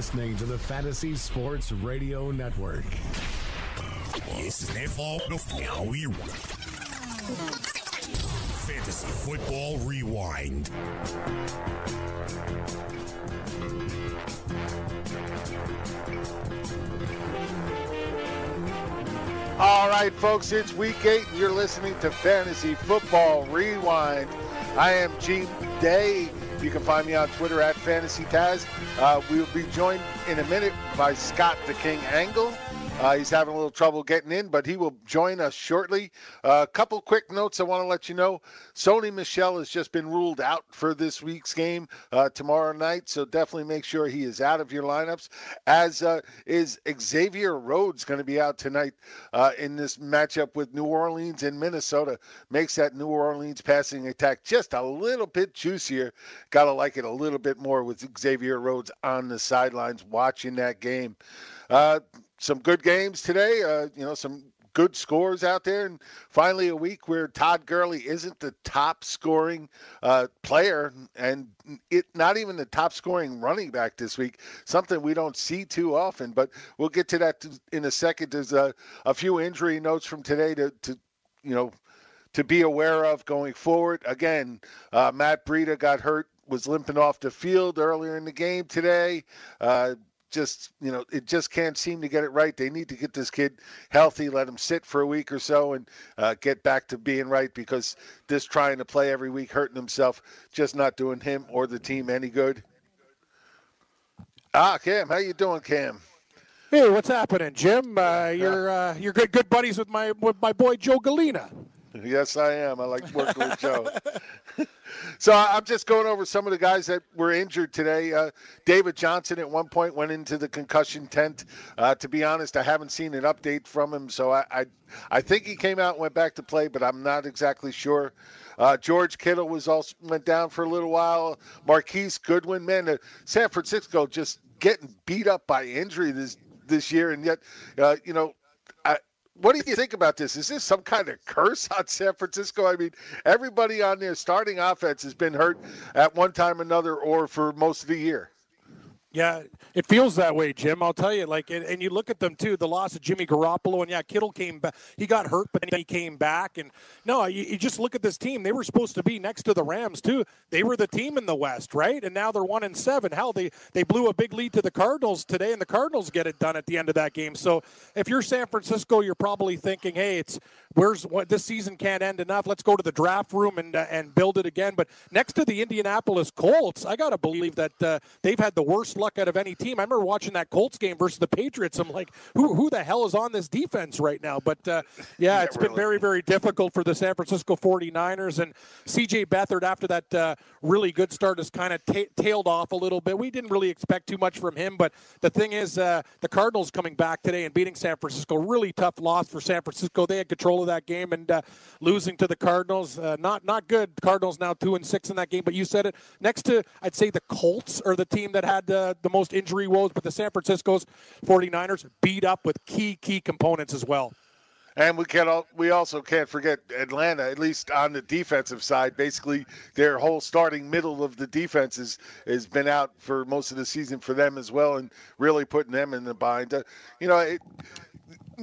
You're listening to the Fantasy Sports Radio Network. It's never how we Fantasy Football Rewind. All right, folks, it's week eight, and you're listening to Fantasy Football Rewind. I am Gene Day. You can find me on Twitter at Fantasy Taz. Uh, we will be joined in a minute by Scott the King Engel. Uh, he's having a little trouble getting in, but he will join us shortly. A uh, couple quick notes I want to let you know. Sony Michel has just been ruled out for this week's game uh, tomorrow night, so definitely make sure he is out of your lineups. As uh, is Xavier Rhodes going to be out tonight uh, in this matchup with New Orleans and Minnesota. Makes that New Orleans passing attack just a little bit juicier. Got to like it a little bit more with Xavier Rhodes on the sidelines watching that game. Some good games today. Uh, you know, some good scores out there, and finally a week where Todd Gurley isn't the top scoring uh, player, and it not even the top scoring running back this week. Something we don't see too often, but we'll get to that in a second. There's a, a few injury notes from today to, to you know to be aware of going forward. Again, uh, Matt Breida got hurt was limping off the field earlier in the game today. Uh, just you know it just can't seem to get it right. They need to get this kid healthy, let him sit for a week or so, and uh, get back to being right because this trying to play every week, hurting himself, just not doing him or the team any good. Ah, Cam, how you doing, Cam? Hey, what's happening, Jim? Uh, you're uh, you're good good buddies with my with my boy Joe Galena. Yes, I am. I like working with Joe. so I'm just going over some of the guys that were injured today. Uh, David Johnson at one point went into the concussion tent. Uh, to be honest, I haven't seen an update from him, so I, I, I think he came out and went back to play, but I'm not exactly sure. Uh, George Kittle was also went down for a little while. Marquise Goodwin, man, uh, San Francisco just getting beat up by injury this this year, and yet, uh, you know, what do you think about this? Is this some kind of curse on San Francisco? I mean, everybody on their starting offense has been hurt at one time or another or for most of the year. Yeah, it feels that way, Jim. I'll tell you. Like, and, and, you look at them too. The loss of Jimmy Garoppolo, and yeah, Kittle came back. He got hurt, but then he came back. And no, you, you, just look at this team. They were supposed to be next to the Rams too. They were the team in the West, right? And now they're one and seven. Hell, they they blew a big lead to the Cardinals today, and the Cardinals get it done at the end of that game. So if you're San Francisco, you're probably thinking, hey, it's where's what this season can't end enough. Let's go to the draft room and uh, and build it again. But next to the Indianapolis Colts, I got to believe that uh, they've had the worst luck out of any team. I remember watching that Colts game versus the Patriots. I'm like, who who the hell is on this defense right now? But uh, yeah, it's really. been very very difficult for the San Francisco 49ers and CJ Beathard after that uh, really good start has kind of ta- tailed off a little bit. We didn't really expect too much from him, but the thing is, uh, the Cardinals coming back today and beating San Francisco, really tough loss for San Francisco. They had control of that game and uh, losing to the Cardinals, uh, not not good. Cardinals now two and six in that game, but you said it. Next to I'd say the Colts are the team that had uh, the most injury woes, but the San Francisco's 49ers beat up with key key components as well. And we can all, we also can't forget Atlanta, at least on the defensive side. Basically, their whole starting middle of the defense is, has been out for most of the season for them as well, and really putting them in the bind. Uh, you know, it,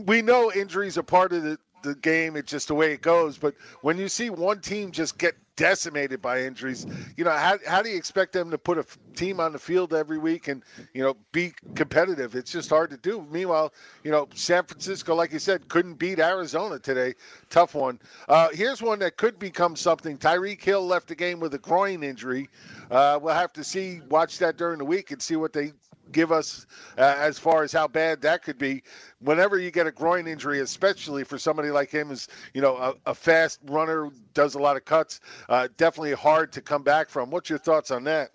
we know injuries are part of the, the game. It's just the way it goes. But when you see one team just get decimated by injuries, you know, how, how do you expect them to put a team on the field every week and, you know, be competitive? It's just hard to do. Meanwhile, you know, San Francisco, like you said, couldn't beat Arizona today. Tough one. Uh, here's one that could become something. Tyreek Hill left the game with a groin injury. Uh, we'll have to see, watch that during the week and see what they give us uh, as far as how bad that could be. Whenever you get a groin injury, especially for somebody like him, is you know a, a fast runner, does a lot of cuts, uh, definitely hard to come back from. What's your thoughts on that?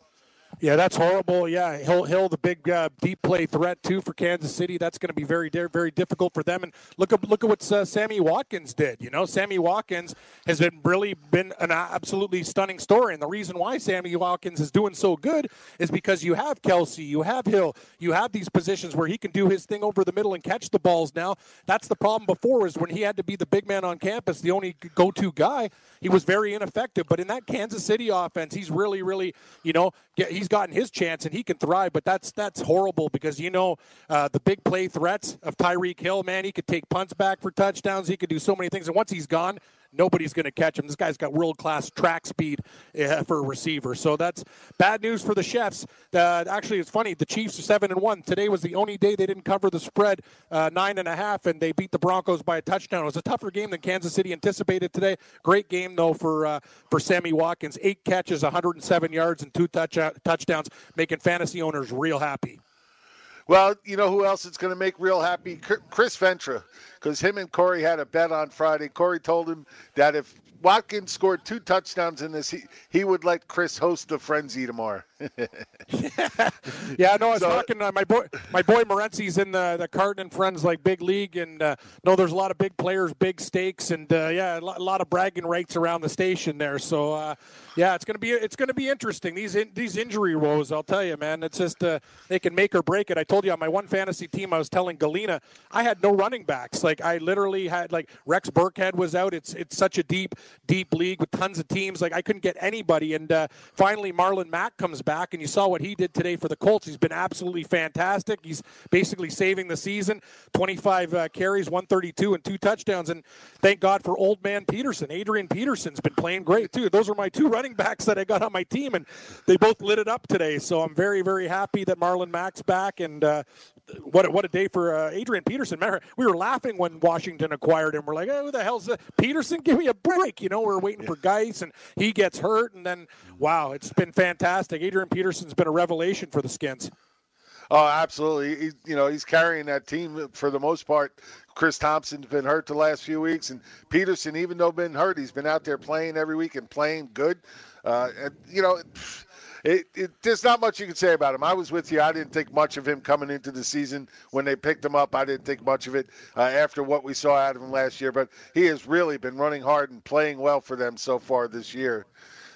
Yeah, that's horrible. Yeah, Hill, Hill, the big uh, deep play threat too for Kansas City. That's going to be very, very difficult for them. And look at look at what uh, Sammy Watkins did. You know, Sammy Watkins has been really been an absolutely stunning story. And the reason why Sammy Watkins is doing so good is because you have Kelce, you have Hill, you have these positions where he can do his thing over the middle and catch the balls. Now, that's the problem before is when he had to be the big man on campus, the only go-to guy. He was very ineffective. But in that Kansas City offense, he's really, really, you know, he's gotten his chance and he can thrive. But that's that's horrible because you know uh, the big play threats of Tyreek Hill. Man, he could take punts back for touchdowns. He could do so many things. And once he's gone, nobody's going to catch him. This guy's got world class track speed uh, for a receiver. So that's bad news for the Chiefs. Uh, actually, it's funny. The Chiefs are seven and one. Today was the only day they didn't cover the spread, uh, nine and a half, and they beat the Broncos by a touchdown. It was a tougher game than Kansas City anticipated today. Great game though for uh, for Sammy Watkins. Eight catches, 107 yards, and two touch- touchdowns, making fantasy owners real happy. Well, you know who else is going to make real happy? Chris Ventura, because him and Corey had a bet on Friday. Corey told him that if Watkins scored two touchdowns in this, he, he would let Chris host the frenzy tomorrow. yeah, no, I was so, talking. Uh, my boy, my boy Morency's in the the Carton and Friends like big league, and uh, no, there's a lot of big players, big stakes, and uh, yeah, a lot of bragging rights around the station there. So uh, yeah, it's gonna be it's gonna be interesting. These in, these injury woes, I'll tell you, man. It's just uh, they can make or break it. I told you on my one fantasy team, I was telling Galena, I had no running backs. Like I literally had like Rex Burkhead was out. It's it's such a deep deep league with tons of teams. Like I couldn't get anybody, and uh, finally Marlon Mack comes back, and you saw what he did today for the Colts. He's been absolutely fantastic. He's basically saving the season. 25 uh, carries, 132, and two touchdowns. And thank God for old man Peterson. Adrian Peterson's been playing great too. Those are my two running backs that I got on my team, and they both lit it up today. So I'm very very happy that Marlon Mack's back, and uh, what what a day for uh, Adrian Peterson. Remember, we were laughing when Washington acquired him. We're like, oh, who the hell's that? Peterson? Give me a break. You know, we're waiting for Guice, and he gets hurt, and then wow, it's been fantastic. Adrian Peterson's been a revelation for the Skins. Oh, absolutely. He, you know, he's carrying that team for the most part. Chris Thompson's been hurt the last few weeks, and Peterson, even though been hurt, he's been out there playing every week and playing good. Uh, and, you know. It, it, there's not much you can say about him. I was with you. I didn't think much of him coming into the season when they picked him up. I didn't think much of it uh, after what we saw out of him last year. But he has really been running hard and playing well for them so far this year.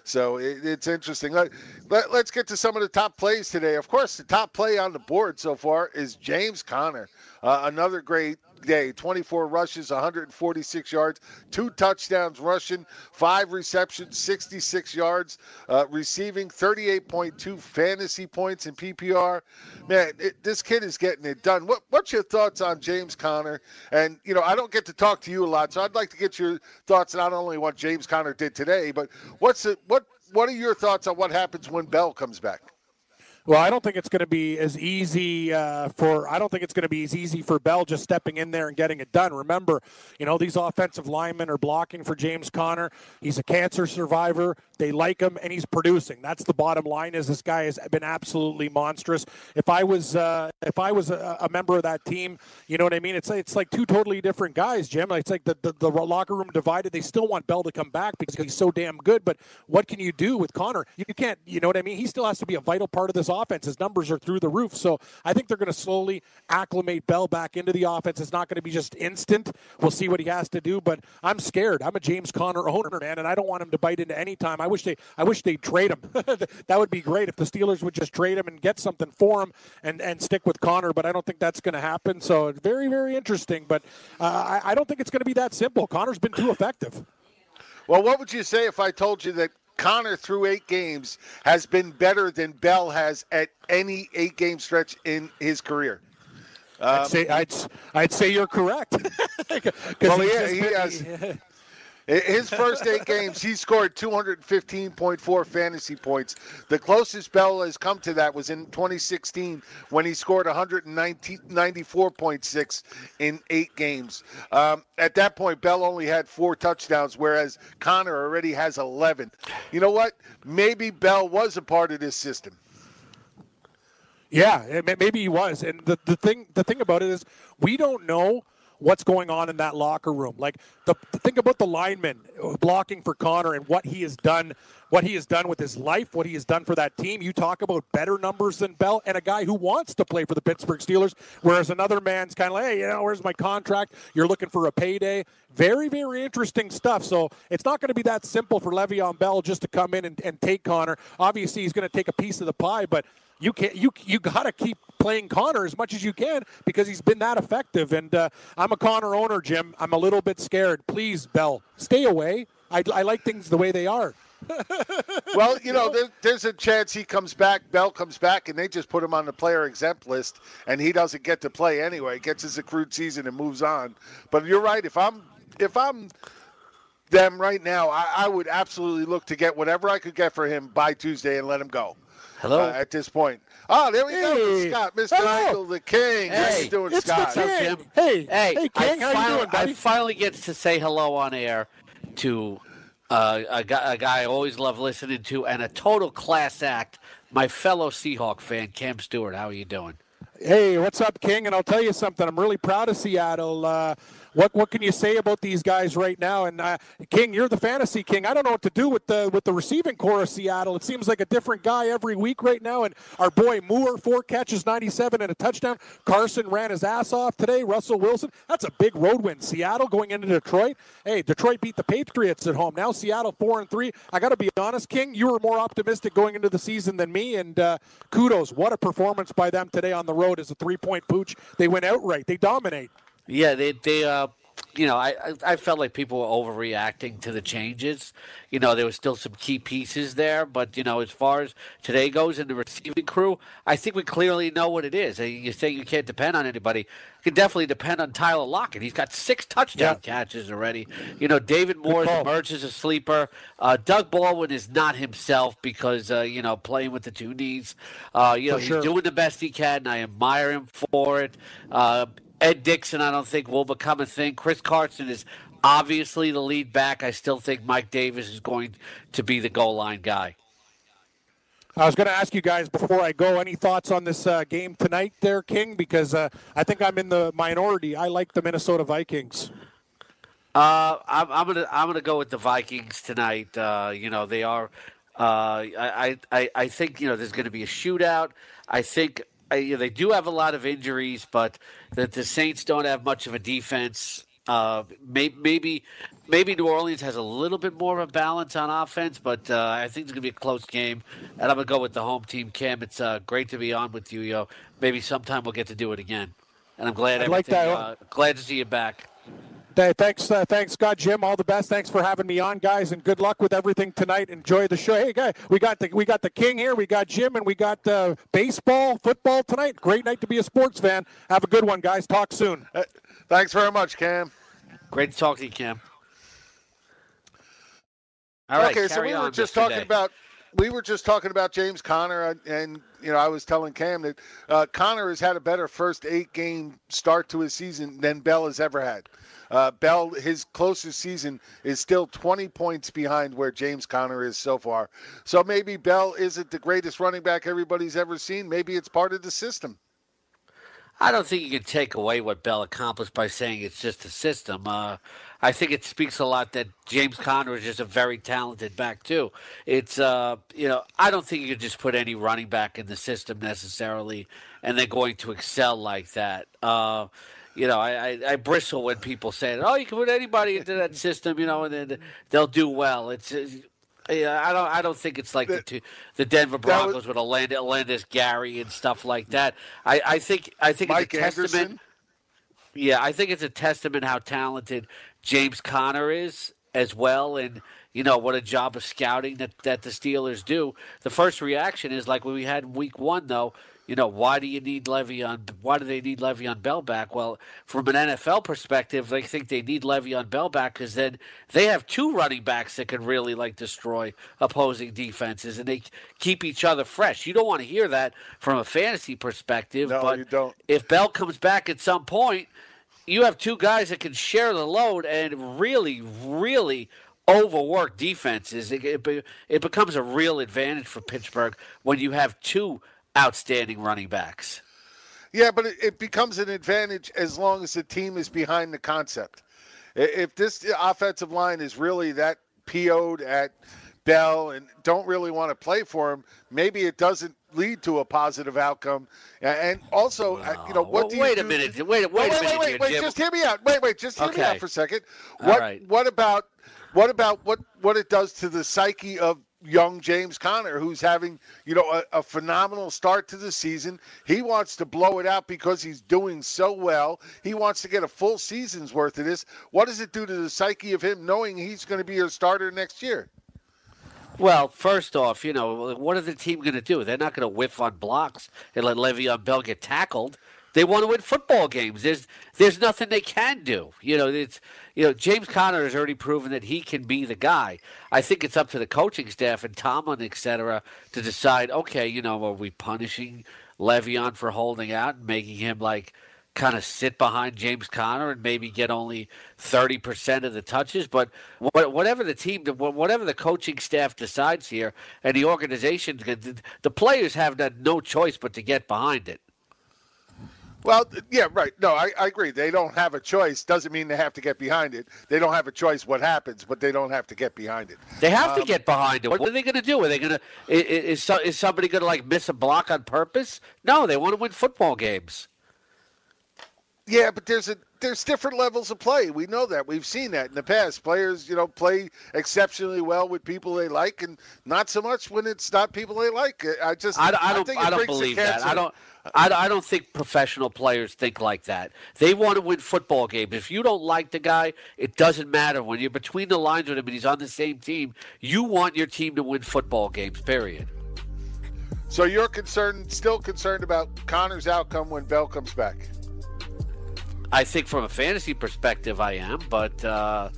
So it, it's interesting. Let, let, us get to some of the top plays today. Of course, the top play on the board so far is James Conner. Uh, another great day 24 rushes, 146 yards, two touchdowns rushing, five receptions, 66 yards, uh, receiving 38.2 fantasy points in PPR. Man, it, this kid is getting it done. What, what's your thoughts on James Conner? And, you know, I don't get to talk to you a lot, so I'd like to get your thoughts not only what James Conner did today, but what's it, what, what are your thoughts on what happens when Bell comes back? Well, I don't think it's going to be as easy uh, for. I don't think it's going to be as easy for Bell just stepping in there and getting it done. Remember, you know these offensive linemen are blocking for James Conner. He's a cancer survivor. They like him, and he's producing. That's the bottom line. Is this guy has been absolutely monstrous. If I was uh, if I was a, a, member of that team, you know what I mean. It's it's like two totally different guys, Jim. It's like the, the the locker room divided. They still want Bell to come back because he's so damn good. But what can you do with Conner? You can't. You know what I mean. He still has to be a vital part of this offense. His numbers are through the roof. So I think they're going to slowly acclimate Bell back into the offense. It's not going to be just instant. We'll see what he has to do. But I'm scared. I'm a James Conner owner, man, and I don't want him to bite into any time. I wish they I wish they'd trade him. that would be great if the Steelers would just trade him and get something for him and, and stick with Conner. But I don't think that's going to happen. So very, very interesting. But uh, I, I don't think it's going to be that simple. Conner's been too effective. Well, what would you say if I told you that Conner through eight games has been better than Bell has at any eight game stretch in his career. Um, I'd say I'd, I'd say you're correct. well, yeah, he has. His first eight games, he scored 215.4 fantasy points. The closest Bell has come to that was in 2016 when he scored 194.6 in eight games. Um, at that point, Bell only had four touchdowns, whereas Conner already has 11. You know what? Maybe Bell was a part of this system. Yeah, maybe he was. And the, the thing the thing about it is we don't know what's going on in that locker room. Like the think about the lineman blocking for Conner and what he has done, what he has done with his life, what he has done for that team. You talk about better numbers than Bell and a guy who wants to play for the Pittsburgh Steelers, whereas another man's kind of like, hey, you know, where's my contract? You're looking for a payday. Very, very interesting stuff. So it's not going to be that simple for Le'Veon Bell just to come in and, and take Conner. Obviously, he's going to take a piece of the pie, but you can't you you got to keep playing Conner as much as you can because he's been that effective. And uh, I'm a Conner owner, Jim. I'm a little bit scared. Please, Bell, stay away. I, I like things the way they are. well, you know, there, there's a chance he comes back, Bell comes back, and they just put him on the player exempt list, and he doesn't get to play anyway. Gets his accrued season and moves on. But you're right. If I'm if I'm them right now, I, I would absolutely look to get whatever I could get for him by Tuesday and let him go. Hello. Uh, at this point. Oh, there we Hey. go, Scott, Mr. Hello. Michael, the King. How Hey. you doing, It's the Scott? King. Jim? Hey, Hey, hey, King, I, how you finally, doing, buddy? I finally get to say hello on air to uh, a, guy, a guy I always love listening to and a total class act, my fellow Seahawk fan, Cam Stewart. How are you doing? Hey, what's up, King? And I'll tell you something. I'm really proud of Seattle. Uh, what what can you say about these guys right now? And uh, King, you're the fantasy king. I don't know what to do with the with the receiving corps of Seattle. It seems like a different guy every week right now. And our boy Moore, four catches, 97 and a touchdown. Carson ran his ass off today. Russell Wilson, that's a big road win. Seattle going into Detroit. Hey, Detroit beat the Patriots at home. Now Seattle four and three. I got to be honest, King, you were more optimistic going into the season than me. And uh, kudos, what a performance by them today on the road as a three point pooch. They went outright. They dominate. Yeah, they they uh you know, I I felt like people were overreacting to the changes. You know, there was still some key pieces there, but you know, as far as today goes in the receiving crew, I think we clearly know what it is. And You say you can't depend on anybody. You can definitely depend on Tyler Lockett. He's got six touchdown Yeah. catches already. You know, David Moore's emerged as a sleeper. Uh, Doug Baldwin is not himself because uh, you know playing with the two knees. Uh, you know, For he's sure. doing the best he can. and I admire him for it. Ed Dickson, I don't think will become a thing. Chris Carson is obviously the lead back. I still think Mike Davis is going to be the goal line guy. I was going to ask you guys before I go, any thoughts on this uh, game tonight, there, King? Because uh, I think I'm in the minority. I like the Minnesota Vikings. Uh, I'm, I'm gonna I'm gonna go with the Vikings tonight. Uh, you know they are. Uh, I, I I think you know there's going to be a shootout. I think uh, you know, they do have a lot of injuries, but the, the Saints don't have much of a defense. Uh, may, maybe maybe New Orleans has a little bit more of a balance on offense, but uh, I think it's going to be a close game, and I'm going to go with the home team. Cam, it's uh, great to be on with you. Yo, maybe sometime we'll get to do it again, and I'm glad I'd like everything. that. Uh, glad to see you back. Th- Thanks, uh, thanks, Scott, Jim. All the best. Thanks for having me on, guys, and good luck with everything tonight. Enjoy the show. Hey, guy, we got the we got the king here. We got Jim, and we got uh, baseball, football tonight. Great night to be a sports fan. Have a good one, guys. Talk soon. Uh, Thanks very much, Cam. Great to talk to you, Cam. All right, okay, so carry we were just talking Day. about we were just talking about James Conner, and you know I was telling Cam that uh, Conner has had a better first eight game start to his season than Bell has ever had. Uh, Bell, his closest season is still 20 points behind where James Conner is so far. So maybe Bell isn't the greatest running back everybody's ever seen. Maybe it's part of the system. I don't think you can take away what Bell accomplished by saying it's just a system. Uh, I think it speaks a lot that James Conner is just a very talented back too. It's uh, you know I don't think you can just put any running back in the system necessarily, and they're going to excel like that. Uh, you know, I, I, I bristle when people say, "Oh, you can put anybody into that system," you know, and then they'll do well. It's uh, yeah, I don't. I don't think it's like the two, the Denver That was- Broncos with Aland- Olandis Gary and stuff like that. I, I think. I think Mike it's a testament. Anderson. Yeah, I think it's a testament how talented James Conner is as well, and you know what a job of scouting that that the Steelers do. The first reaction is like when we had Week One, though. You know why do you need Le'Veon? Why do they need Le'Veon Bell back? Well, from an NFL perspective, they think they need Le'Veon Bell back because then they have two running backs that can really like destroy opposing defenses, and they keep each other fresh. You don't want to hear that from a fantasy perspective, No, but you don't. if Bell comes back at some point, you have two guys that can share the load and really, really overwork defenses. It, it, it becomes a real advantage for Pittsburgh when you have two outstanding running backs. Yeah, but it, it becomes an advantage as long as the team is behind the concept. If this offensive line is really that PO'd at Bell and don't really want to play for him, maybe it doesn't lead to a positive outcome. And also, uh, you know, what Well, do you wait a minute. Wait, wait, wait, a wait, minute, wait, wait, Jim. Just hear me out. Wait, wait. Just hear me out for a second. What right. what about what about what what it does to the psyche of young James Conner, who's having you know a, a phenomenal start to the season. He wants to blow it out because he's doing so well. He wants to get a full season's worth of this. What does it do to the psyche of him knowing he's going to be your starter next year? Well, first off, you know, what is the team going to do? They're not going to whiff on blocks and let Le'Veon Bell get tackled. They want to win football games. There's there's nothing they can do. You know, it's you know James Conner has already proven that he can be the guy. I think it's up to the coaching staff and Tomlin, et cetera, to decide. Okay, you know, are we punishing Le'Veon for holding out and making him like kind of sit behind James Conner and maybe get only 30% of the touches. But whatever the team, whatever the coaching staff decides here and the organization, the players have no choice but to get behind it. Well, yeah, right. No, I, I agree. They don't have a choice. Doesn't mean they have to get behind it. They don't have a choice what happens, but they don't have to get behind it. They have Um, to get behind it. What are they going to do? Are they going to is, is is somebody going to like miss a block on purpose? No, they want to win football games. Yeah, but there's a there's different levels of play. We know that. We've seen that in the past. Players, you know, play exceptionally well with people they like, and not so much when it's not people they like. I just I, I don't. think I, don't believe that. I don't. I, I don't think professional players think like that. They want to win football games. If you don't like the guy, it doesn't matter. When you're between the lines with him and he's on the same team, you want your team to win football games. Period. So you're concerned, still concerned about Conner's outcome when Bell comes back. I think from a fantasy perspective, I am, but uh,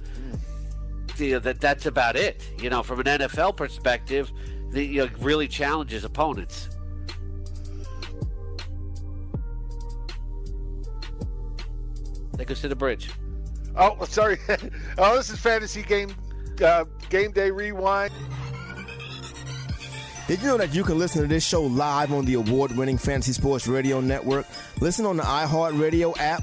you know, that that's about it. You know, from an NFL perspective, the you know, really challenges opponents. Take us to the bridge. Oh, sorry. oh, this is fantasy game uh, game day rewind. Did you know that you can listen to this show live on the award winning Fantasy Sports Radio Network? Listen on the iHeartRadio app,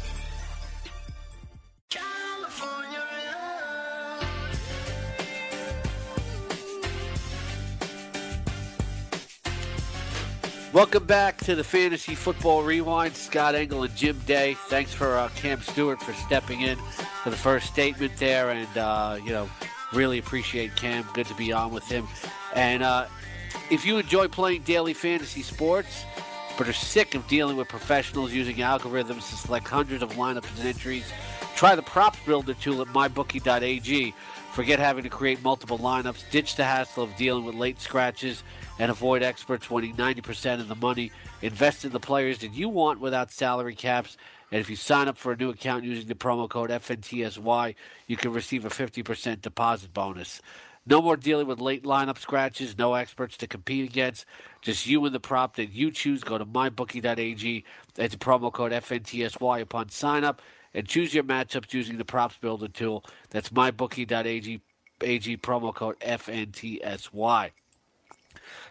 Welcome back to the Fantasy Football Rewind. Scott Engel and Jim Day. Thanks for uh, Cam Stewart for stepping in for the first statement there, and uh, you know, really appreciate Cam. Good to be on with him. And uh, if you enjoy playing daily fantasy sports, but are sick of dealing with professionals using algorithms to select hundreds of lineups and entries, try the props builder tool at mybookie.ag. Forget having to create multiple lineups, ditch the hassle of dealing with late scratches, and avoid experts winning 90% of the money. Invest in the players that you want without salary caps. And if you sign up for a new account using the promo code FNTSY, you can receive a 50% deposit bonus. No more dealing with late lineup scratches, no experts to compete against. Just you and the prop that you choose. Go to mybookie.ag. Enter promo code FNTSY upon sign up and choose your matchups using the props builder tool. That's mybookie.ag AG promo code FNTSY.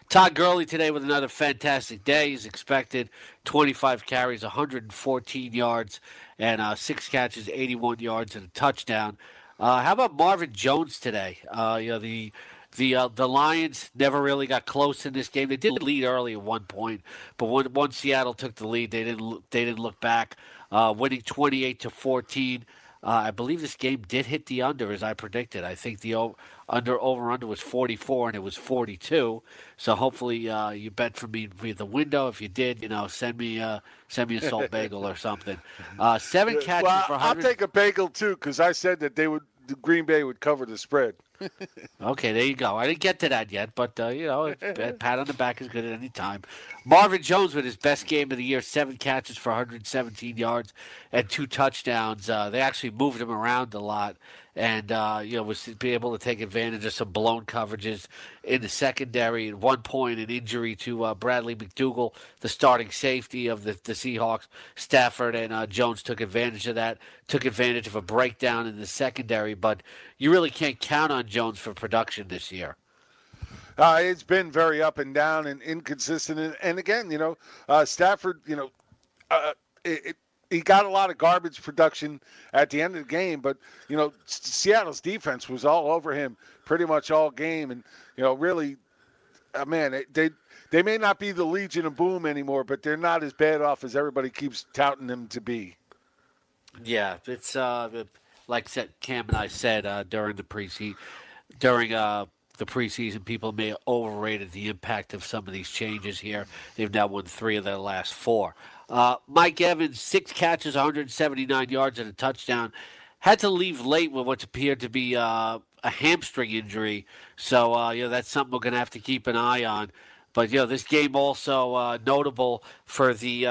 Todd Gurley today with another fantastic day. He's expected 25 carries, 114 yards, and uh, six catches, 81 yards, and a touchdown. Uh, how about Marvin Jones today? Uh, you know the the uh, the Lions never really got close in this game. They did lead early at one point, but when once Seattle took the lead, they didn't they didn't look back, uh, winning 28 to 14. Uh, I believe this game did hit the under as I predicted. I think the o- under over under was 44 and it was 42. So hopefully uh, you bet for me via the window. If you did, you know, send me uh, send me a salt bagel or something. Uh, seven catches Well, for I'll take a bagel too because I said that they would, the Green Bay would cover the spread. Okay, there you go. I didn't get to that yet, but uh, you know, pat on the back is good at any time. Marvin Jones with his best game of the year, seven catches for 117 yards and two touchdowns. Uh, they actually moved him around a lot, and uh, you know was be able to take advantage of some blown coverages in the secondary. At one point, an injury to uh, Bradley McDougald, the starting safety of the, the Seahawks. Stafford and uh, Jones took advantage of that. Took advantage of a breakdown in the secondary, but you really can't count on Jones for production this year. Uh, it's been very up and down and inconsistent. And, and again, you know, uh, Stafford, you know, uh, it, it, he got a lot of garbage production at the end of the game, but you know Seattle's defense was all over him pretty much all game, and you know really, uh, man, they they may not be the Legion of Boom anymore, but they're not as bad off as everybody keeps touting them to be. Yeah, it's uh, like said, Cam and I said uh, during the preseason, during uh, the preseason, people may have overrated the impact of some of these changes here. They've now won three of their last four. Uh, Mike Evans, six catches, 179 yards, and a touchdown. Had to leave late with what appeared to be uh, a hamstring injury. So, uh, you know, that's something we're going to have to keep an eye on. But, you know, this game also uh, notable for the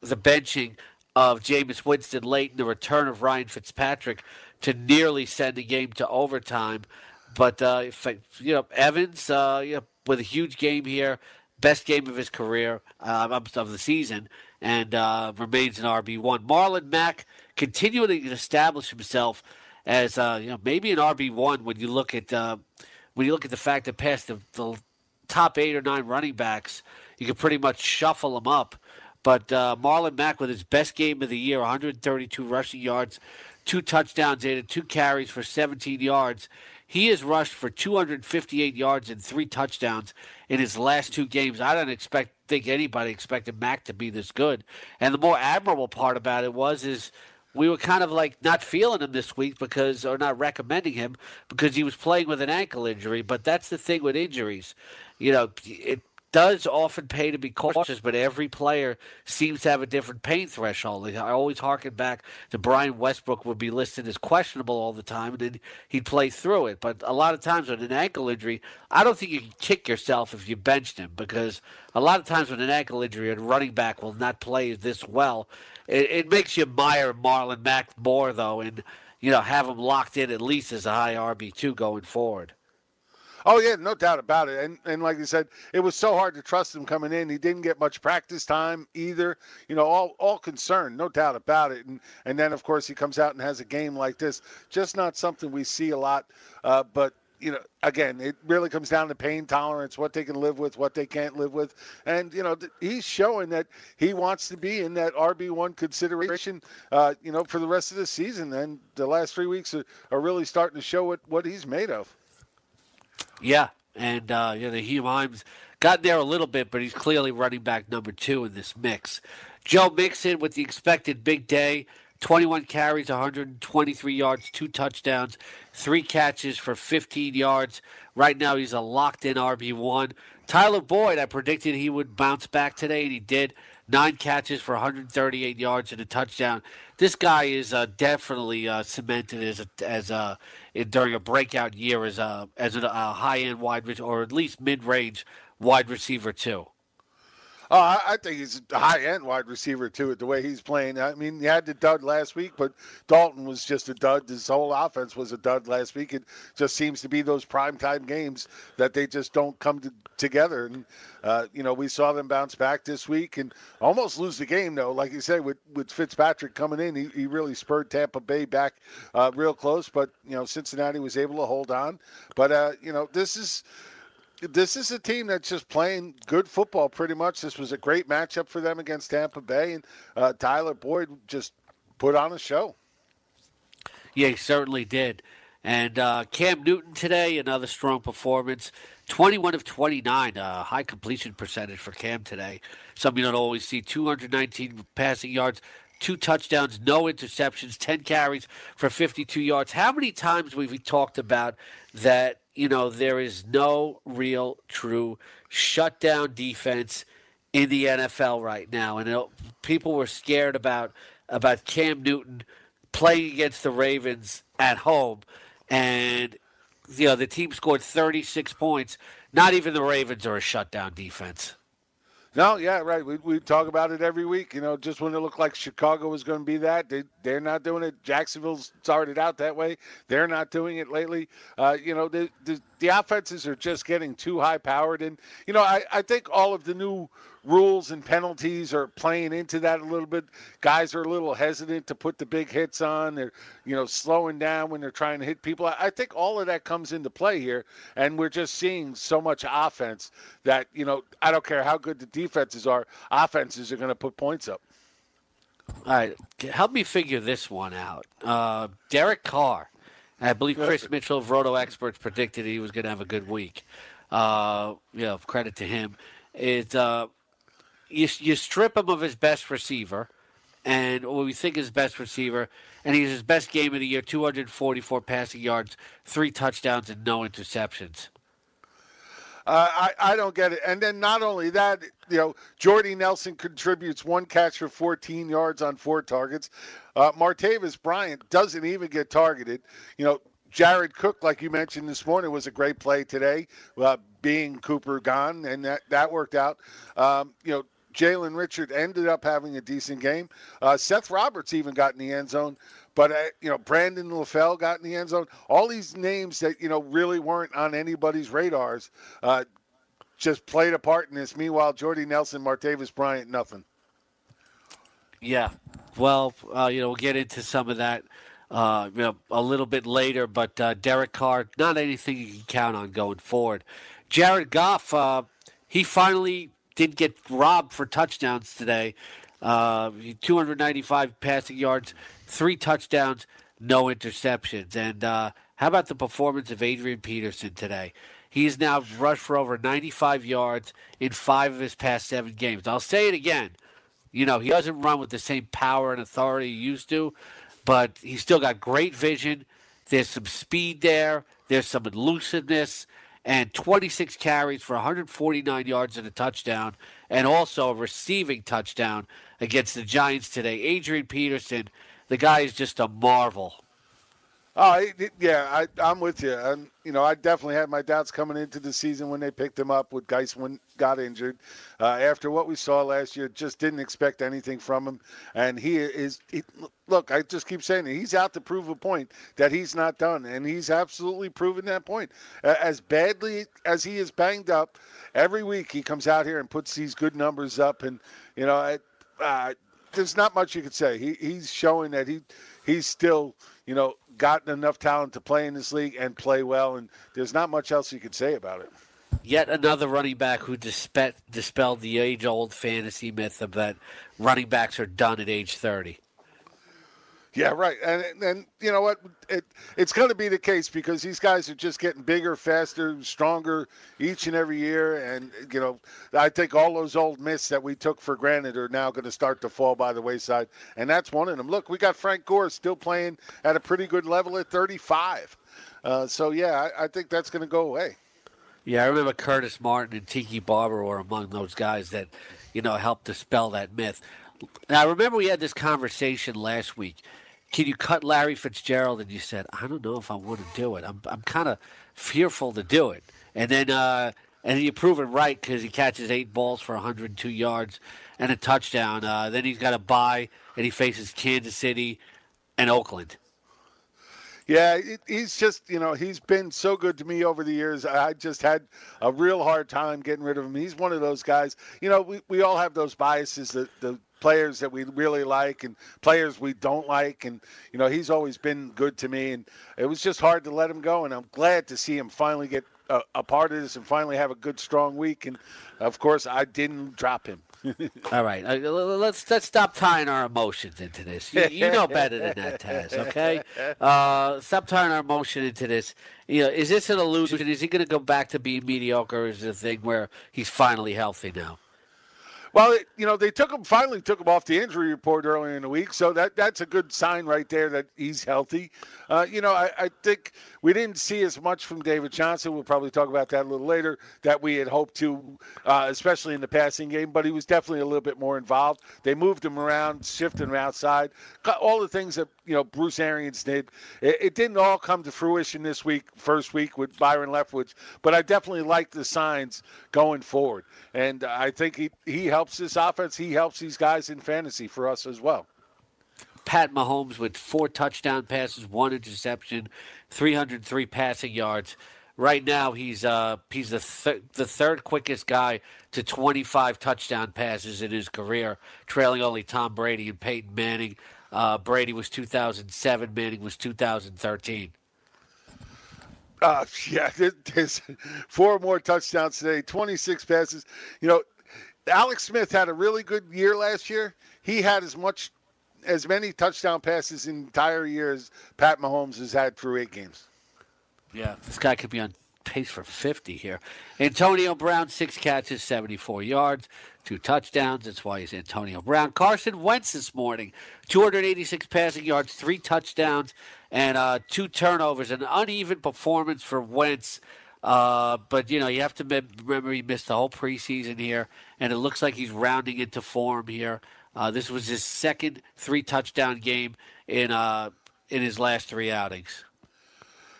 the benching of Jameis Winston late and the return of Ryan Fitzpatrick to nearly send the game to overtime. But, uh, you know, Evans, you know, with a huge game here, best game of his career, of the season and uh, remains an RB one. Marlon Mack continuing to establish himself as uh, you know maybe an RB one when you look at uh, when you look at the fact that past the, the, top eight or nine running backs, you can pretty much shuffle them up. But uh, Marlon Mack with his best game of the year, 132 rushing yards, two touchdowns, added two carries for 17 yards. He has rushed for 258 yards and three touchdowns in his last two games. I don't expect think anybody expected Mack to be this good. And the more admirable part about it was is we were kind of like not feeling him this week because or not recommending him because he was playing with an ankle injury. But that's the thing with injuries. You know, it does often pay to be cautious, but every player seems to have a different pain threshold. I always harken back to Brian Westbrook would be listed as questionable all the time, and then he'd play through it. But a lot of times with an ankle injury, I don't think you can kick yourself if you benched him because a lot of times with an ankle injury, a running back will not play this well. It, it makes you admire Marlon Mack more, though, and you know have him locked in at least as a high RB two going forward. Oh yeah, no doubt about it. And and like you said, it was so hard to trust him coming in. He didn't get much practice time either. You know, all all concerned, no doubt about it. And and then of course he comes out and has a game like this. Just not something we see a lot. Uh, but you know, again, it really comes down to pain tolerance, what they can live with, what they can't live with, and you know, he's showing that he wants to be in that RB one consideration, uh, you know, for the rest of the season. And the last three weeks are, are really starting to show what what he's made of. Yeah, and uh, you know, the Himes got there a little bit, but he's clearly running back number two in this mix. Joe Mixon with the expected big day. 21 carries, 123 yards, two touchdowns, three catches for 15 yards. Right now, he's a locked in RB1. Tyler Boyd, I predicted he would bounce back today, and he did. Nine catches for 138 yards and a touchdown. This guy is uh, definitely uh, cemented as a, as a during a breakout year as a as a, a high end wide or at least mid range wide receiver too. I, I think he's a high end wide receiver too. At the way he's playing, I mean, he had the dud last week, but Dalton was just a dud. His whole offense was a dud last week. It just seems to be those prime time games that they just don't come to, together. And uh, you know, we saw them bounce back this week and almost lose the game though. Like you said, with with Fitzpatrick coming in, he, he really spurred Tampa Bay back uh, real close. But you know, Cincinnati was able to hold on. But uh, you know, this is this is a team that's just playing good football pretty much. This was a great matchup for them against Tampa Bay, and uh, Tyler Boyd just put on a show. Yeah, he certainly did. And uh, Cam Newton today, another strong performance. 21 of 29, uh, high completion percentage for Cam today. Something you don't always see. 219 passing yards, two touchdowns, no interceptions, 10 carries for 52 yards. How many times we've we talked about that you know, there is no real true shutdown defense in the NFL right now, and it, people were scared about about Cam Newton playing against the Ravens at home, and you know the team scored 36 points. Not even the Ravens are a shutdown defense. No, yeah, right. We, we talk about it every week. You know, just when it looked like Chicago was going to be that, they, they're not doing it. Jacksonville's started out that way. They're not doing it lately. Uh, you know, the, the, the offenses are just getting too high powered. And, you know, I, I think all of the new rules and penalties are playing into that a little bit. Guys are a little hesitant to put the big hits on. They're, you know, slowing down when they're trying to hit people. I think all of that comes into play here, and we're just seeing so much offense that you know I don't care how good the defenses are, offenses are going to put points up. All right, help me figure this one out. Uh, Derek Carr. I believe Chris Mitchell of Roto Experts predicted he was going to have a good week. Uh, yeah, credit to him. It's uh, you, you strip him of his best receiver, and what we think is best receiver, and he's his best game of the year 244 passing yards, three touchdowns, and no interceptions. Uh, I, I don't get it. And then not only that, you know, Jordy Nelson contributes one catch for 14 yards on four targets. Uh, Martavis Bryant doesn't even get targeted. You know, Jared Cook, like you mentioned this morning, was a great play today, uh, being Cooper gone, and that, that worked out. Um, you know, Jalen Richard ended up having a decent game. Uh, Seth Roberts even got in the end zone. But uh, you know, Brandon LaFell got in the end zone. All these names that you know really weren't on anybody's radars uh, just played a part in this. Meanwhile, Jordy Nelson, Martavis Bryant, nothing. Yeah, well, uh, you know, we'll get into some of that uh, you know, a little bit later. But uh, Derek Carr, not anything you can count on going forward. Jared Goff, uh, he finally did get robbed for touchdowns today. Uh, 295 passing yards, three touchdowns, no interceptions. And uh, how about the performance of Adrian Peterson today? He's now rushed for over 95 yards in five of his past seven games. I'll say it again. You know, he doesn't run with the same power and authority he used to, but he's still got great vision. There's some speed there. There's some elusiveness and 26 carries for 149 yards and a touchdown, and also a receiving touchdown against the Giants today. Adrian Peterson, the guy is just a marvel. Oh, yeah, I, I'm with you. And, you know, I definitely had my doubts coming into the season when they picked him up with Guice when got injured. Uh, after what we saw last year, just didn't expect anything from him. And he is, he, look, I just keep saying it. He's out to prove a point that he's not done. And he's absolutely proven that point. As badly as he is banged up, every week he comes out here and puts these good numbers up. And, you know, uh, there's not much you could say. He, he's showing that he he's still, you know, gotten enough talent to play in this league and play well, and there's not much else you could say about it. Yet another running back who dispe- dispelled the age-old fantasy myth of that running backs are done at age 30. Yeah, right. And and you know what? It it's going to be the case because these guys are just getting bigger, faster, stronger each and every year. And you know, I think all those old myths that we took for granted are now going to start to fall by the wayside. And that's one of them. Look, we got Frank Gore still playing at a pretty good level at 35. Uh, so yeah, I, I think that's going to go away. Yeah, I remember Curtis Martin and Tiki Barber were among those guys that, you know, helped dispel that myth. Now, I remember we had this conversation last week can you cut Larry Fitzgerald? And you said, I don't know if I want to do it. I'm, I'm kind of fearful to do it. And then, uh, and you prove it right because he catches eight balls for 102 yards and a touchdown. Uh, then he's got a bye, and he faces Kansas City and Oakland. Yeah, he's just, you know, he's been so good to me over the years. I just had a real hard time getting rid of him. He's one of those guys, you know, we, we all have those biases, the, the players that we really like and players we don't like. And, you know, he's always been good to me. And it was just hard to let him go. And I'm glad to see him finally get a, a part of this and finally have a good, strong week. And, of course, I didn't drop him. All right, uh, let's let's stop tying our emotions into this. You, you know better than that, Taz. Okay, uh, stop tying our emotion into this. You know, is this an illusion? Is he going to go back to being mediocre? Or is it a thing where he's finally healthy now? Well, you know, they took him finally took him off the injury report earlier in the week, so that that's a good sign right there that he's healthy. Uh, you know, I, I think we didn't see as much from David Johnson. We'll probably talk about that a little later that we had hoped to, uh, especially in the passing game. But he was definitely a little bit more involved. They moved him around, shifted him outside, got all the things that you know Bruce Arians did. It, it didn't all come to fruition this week, first week with Byron Leftwich, but I definitely like the signs going forward, and I think he he helped helps this offense. He helps these guys in fantasy for us as well. Pat Mahomes with four touchdown passes, one interception, 303 passing yards. Right now, he's uh, he's the th- the third quickest guy to 25 touchdown passes in his career, trailing only Tom Brady and Peyton Manning. Uh, Brady was 2007, Manning was 2013. Uh, yeah, there's four more touchdowns today, 26 passes. You know, Alex Smith had a really good year last year. He had as much as many touchdown passes in entire year as Pat Mahomes has had through eight games. Yeah, this guy could be on pace for 50 here. Antonio Brown, six catches, 74 yards, two touchdowns. That's why he's Antonio Brown. Carson Wentz this morning, 286 passing yards, three touchdowns, and uh, two turnovers. An uneven performance for Wentz. Uh, but you know, you have to remember he missed the whole preseason here, and it looks like he's rounding into form here. Uh, this was his second three touchdown game in uh, in his last three outings.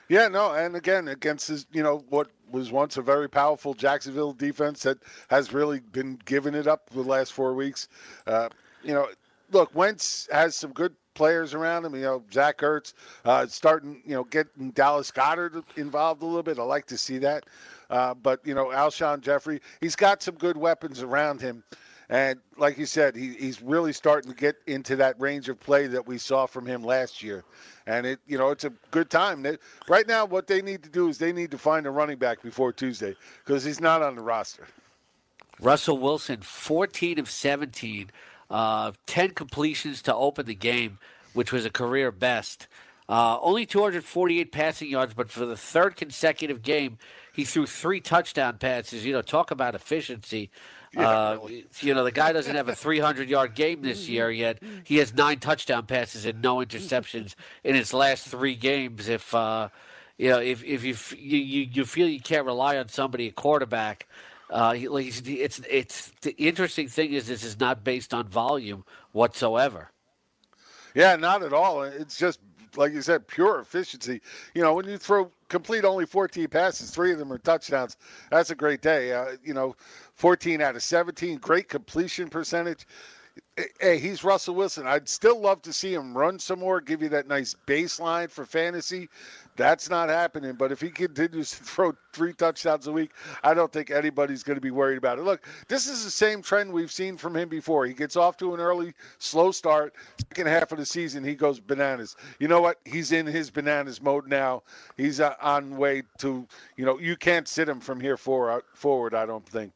Yeah, no, and again against his, you know, what was once a very powerful Jacksonville defense that has really been giving it up the last four weeks. Uh, you know, look, Wentz has some good players around him. You know, Zach Ertz uh, starting, you know, getting Dallas Goedert involved a little bit. I like to see that. Uh, but you know, Alshon Jeffery, he's got some good weapons around him. And like you said, he, he's really starting to get into that range of play that we saw from him last year. And it, you know, it's a good time. They, right now, what they need to do is they need to find a running back before Tuesday because he's not on the roster. Russell Wilson, 14 of 17, uh, 10 completions to open the game, which was a career best. Uh, only 248 passing yards, but for the third consecutive game, he threw three touchdown passes. You know, talk about efficiency. Yeah, uh, really. You know, the guy doesn't have a 300 yard game this year yet. He has nine touchdown passes and no interceptions in his last three games. If uh, you know, if if you, you you feel you can't rely on somebody, a quarterback, uh, like it's it's the interesting thing is this is not based on volume whatsoever. Yeah, not at all. It's just like you said, pure efficiency. You know, when you throw complete only 14 passes, three of them are touchdowns. That's a great day. Uh, you know, 14 out of 17, great completion percentage hey, he's Russell Wilson. I'd still love to see him run some more, give you that nice baseline for fantasy. That's not happening. But if he continues to throw three touchdowns a week, I don't think anybody's going to be worried about it. Look, this is the same trend we've seen from him before. He gets off to an early, slow start. Second half of the season, he goes bananas. You know what? He's in his bananas mode now. He's uh, on way to, you know, you can't sit him from here forward, forward I don't think.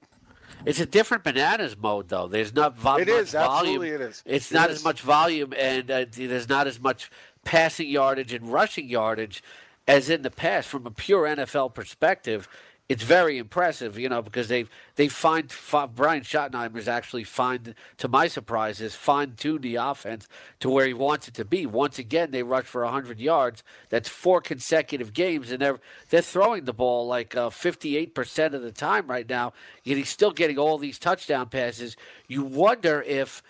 It's a different bananas mode, though. There's not vo- it much is, volume. It is. It's it not is. as much volume, and uh, there's not as much passing yardage and rushing yardage as in the past. From a pure NFL perspective, it's very impressive, you know, because they they find Brian Schottenheimer's actually find, to my surprise, is fine tuned the offense to where he wants it to be. Once again, they rush for hundred yards. That's four consecutive games, and they're they're throwing the ball like uh, fifty eight percent of the time right now. Yet he's still getting all these touchdown passes. You wonder if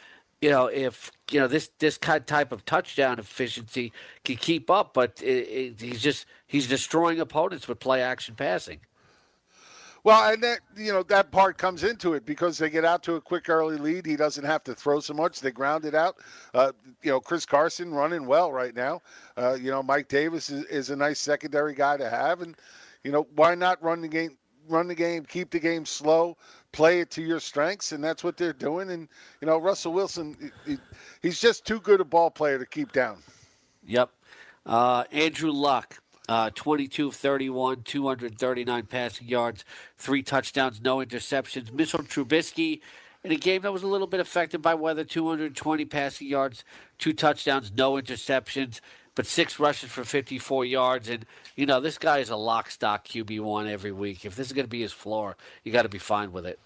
you know if you know this this kind type of touchdown efficiency can keep up, but it, it, he's just he's destroying opponents with play action passing. Well, and that you know that part comes into it because they get out to a quick early lead. He doesn't have to throw so much. They ground it out. Uh, you know, Chris Carson running well right now. Uh, you know, Mike Davis is, is a nice secondary guy to have, and you know why not run the game? Run the game, keep the game slow, play it to your strengths, and that's what they're doing. And you know, Russell Wilson, he, he's just too good a ball player to keep down. Yep. Uh, Andrew Luck, uh, 22 of 31, 239 passing yards, three touchdowns, no interceptions. Mitchell Trubisky in a game that was a little bit affected by weather, 220 passing yards, two touchdowns, no interceptions, but six rushes for 54 yards. And, you know, this guy is a lock stock QB1 every week. If this is going to be his floor, you got to be fine with it.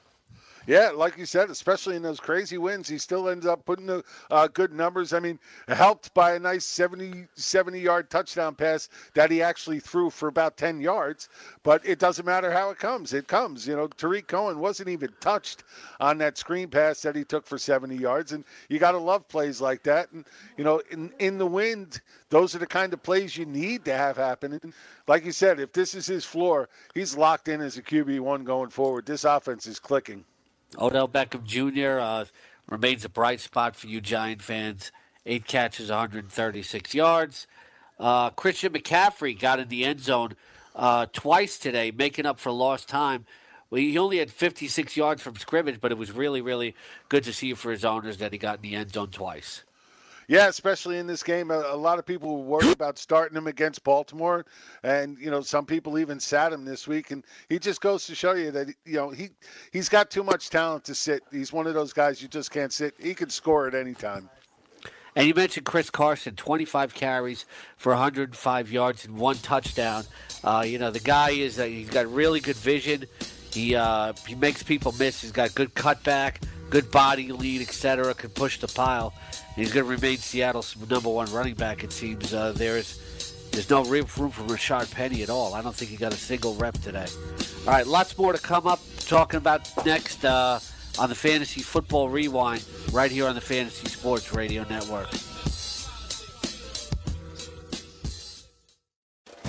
Yeah, like you said, especially in those crazy wins, he still ends up putting the uh, good numbers. I mean, helped by a nice 70, 70 yard touchdown pass that he actually threw for about 10 yards. But it doesn't matter how it comes. It comes. You know, Tarik Cohen wasn't even touched on that screen pass that he took for 70 yards. And you got to love plays like that. And, you know, in, in the wind, those are the kind of plays you need to have happen. And like you said, if this is his floor, he's locked in as a QB1 going forward. This offense is clicking. Odell Beckham Jr. Uh, remains a bright spot for you Giant fans. Eight catches, 136 yards. Uh, Christian McCaffrey got in the end zone uh, twice today, making up for lost time. Well, he only had 56 yards from scrimmage, but it was really, really good to see for his owners that he got in the end zone twice. Yeah, especially in this game, a, a, lot of people were worried about starting him against Baltimore, and you know some people even sat him this week. And he just goes to show you that you know he he's got too much talent to sit. He's one of those guys you just can't sit. He can score at any time. And you mentioned Chris Carson, 25 carries for 105 yards and one touchdown. Uh, you know the guy is uh, he's got really good vision. He uh, he makes people miss. He's got good cutback, good body lead, etc. Can push the pile. He's going to remain Seattle's number one running back. It seems uh, there's there's no room for Rashaad Penny at all. I don't think he got a single rep today. All right, lots more to come up. Talking about next uh, on the Fantasy Football Rewind, right here on the Fantasy Sports Radio Network.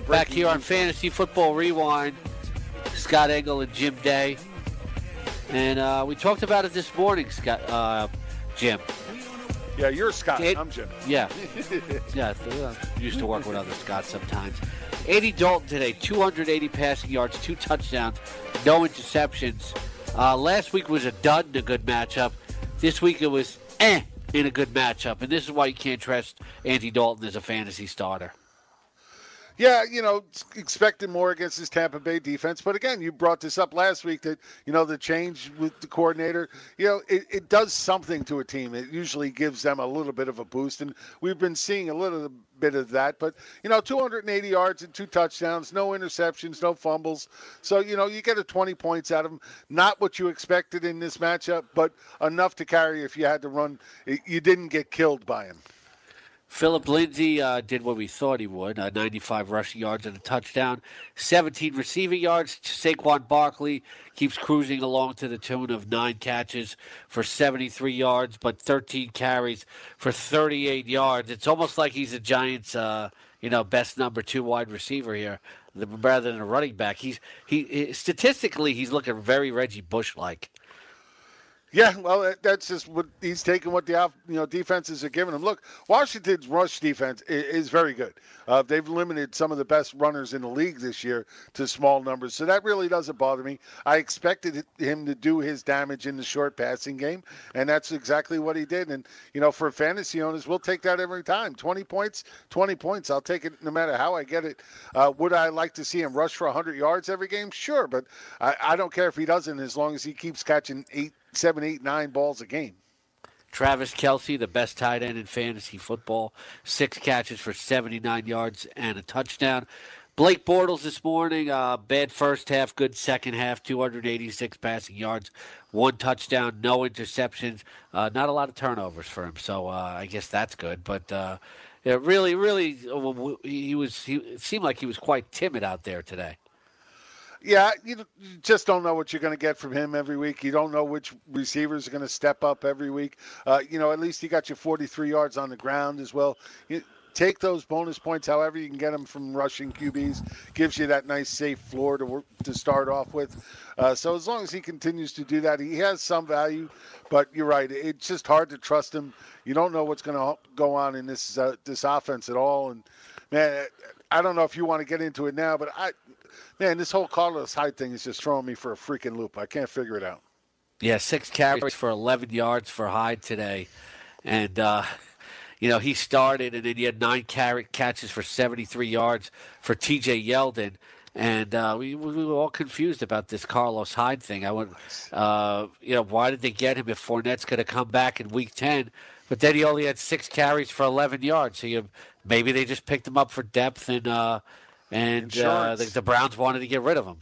Back here on Fantasy Football Rewind, Scott Engel and Jim Day. And uh, we talked about it this morning, Scott, uh, Jim. Yeah, you're Scott. It, I'm Jim. Yeah. yeah, I used to work with other Scotts sometimes. Andy Dalton today, 280 passing yards, two touchdowns, no interceptions. Uh, last week was a dud in a good matchup. This week it was eh in a good matchup. And this is why you can't trust Andy Dalton as a fantasy starter. Yeah, you know, expected more against this Tampa Bay defense. But again, you brought this up last week that, you know, the change with the coordinator, you know, it, it does something to a team. It usually gives them a little bit of a boost. And we've been seeing a little bit of that. But, you know, 280 yards and two touchdowns, no interceptions, no fumbles. So, you know, you get a 20 points out of them. Not what you expected in this matchup, but enough to carry if you had to run. You didn't get killed by him. Phillip Lindsay uh, did what we thought he would uh, 95 rushing yards and a touchdown, 17 receiving yards. Saquon Barkley keeps cruising along to the tune of nine catches for 73 yards, but 13 carries for 38 yards. It's almost like he's a Giants, uh, you know, best number two wide receiver here rather than a running back. He's he statistically he's looking very Reggie Bush like. Yeah, well, that's just what he's taking what the you know defenses are giving him. Look, Washington's rush defense is, very good. Uh, they've limited some of the best runners in the league this year to small numbers, so that really doesn't bother me. I expected him to do his damage in the short passing game, and that's exactly what he did. And you know, for fantasy owners, we'll take that every time. Twenty points, twenty points. I'll take it no matter how I get it. Uh, would I like to see him rush for hundred yards every game? Sure, but I, I don't care if he doesn't, as long as he keeps catching eight seven, eight, nine balls a game. Travis Kelce, the best tight end in fantasy football, six catches for 79 yards and a touchdown. Blake Bortles this morning, uh, bad first half, good second half, 286 passing yards, one touchdown, no interceptions, uh, not a lot of turnovers for him. So uh, I guess that's good. But uh, yeah, really, really, uh, he was. He seemed like he was quite timid out there today. Yeah, you just don't know what you're going to get from him every week. You don't know which receivers are going to step up every week. Uh, you know, at least he got you 43 yards on the ground as well. You, take those bonus points however you can get them from rushing QBs. Gives you that nice safe floor to work, to start off with. Uh, so as long as he continues to do that, he has some value. But you're right; it's just hard to trust him. You don't know what's going to go on in this uh, this offense at all. And man, I don't know if you want to get into it now, but I, man, this whole Carlos Hyde thing is just throwing me for a freaking loop. I can't figure it out. Yeah, six carries for 11 yards for Hyde today, and uh, you know he started, and then he had nine carry catches for 73 yards for T.J. Yeldon. And uh, we, we were all confused about this Carlos Hyde thing. I went, uh, you know, why did they get him if Fournette's going to come back in Week 10? But then he only had six carries for 11 yards. So you, maybe they just picked him up for depth, and uh, and uh, the, the, Browns wanted to get rid of him.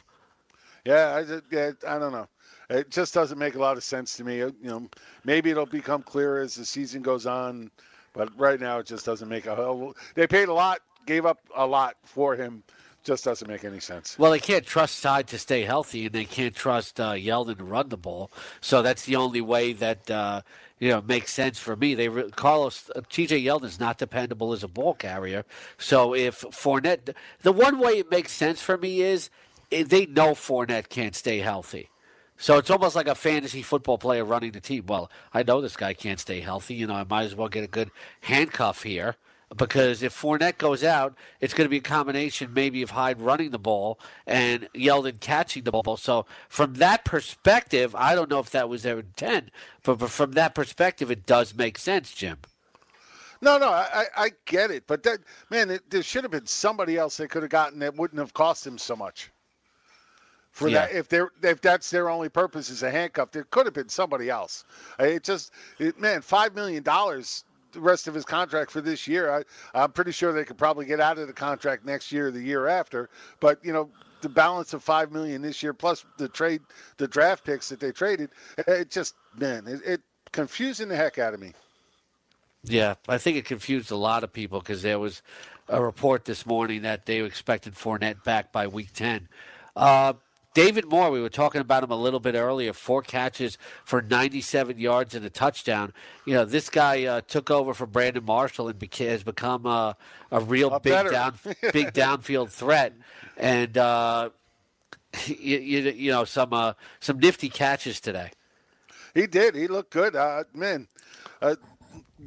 Yeah, I, yeah, I don't know. It just doesn't make a lot of sense to me. You know, maybe it'll become clear as the season goes on, but right now it just doesn't make a whole. They paid a lot, gave up a lot for him. Just doesn't make any sense. Well, they can't trust Hyde to stay healthy, and they can't trust uh, Yeldon to run the ball. So that's the only way that uh, you know makes sense for me. They Carlos uh, T.J. Yeldon is not dependable as a ball carrier. So if Fournette, the one way it makes sense for me is eh, they know Fournette can't stay healthy. So it's almost like a fantasy football player running the team. Well, I know this guy can't stay healthy. You know, I might as well get a good handcuff here because if Fournette goes out, it's going to be a combination maybe of Hyde running the ball and Yeldon catching the ball. So from that perspective, I don't know if that was their intent, but, from that perspective, it does make sense, Jim. No, no, I, I get it, but that man, it, there should have been somebody else they could have gotten that wouldn't have cost him so much for yeah. that if they're if that's their only purpose is a handcuff there could have been somebody else it just it, man five million dollars the rest of his contract for this year. I, i'm pretty sure they could probably get out of the contract next year or the year after. But you know the balance of five million this year plus the trade the draft picks that they traded it just man it, it confusing the heck out of me. Yeah i think it confused a lot of people because there was a report this morning that they expected Fournette back by week 10 uh, David Moore, we were talking about him a little bit earlier. Four catches for 97 yards and a touchdown. You know, this guy uh, took over for Brandon Marshall and beca- has become a, a real a big down, big downfield threat. And uh, you, you, you, know some uh, some nifty catches today. He did. He looked good. Uh, man, uh,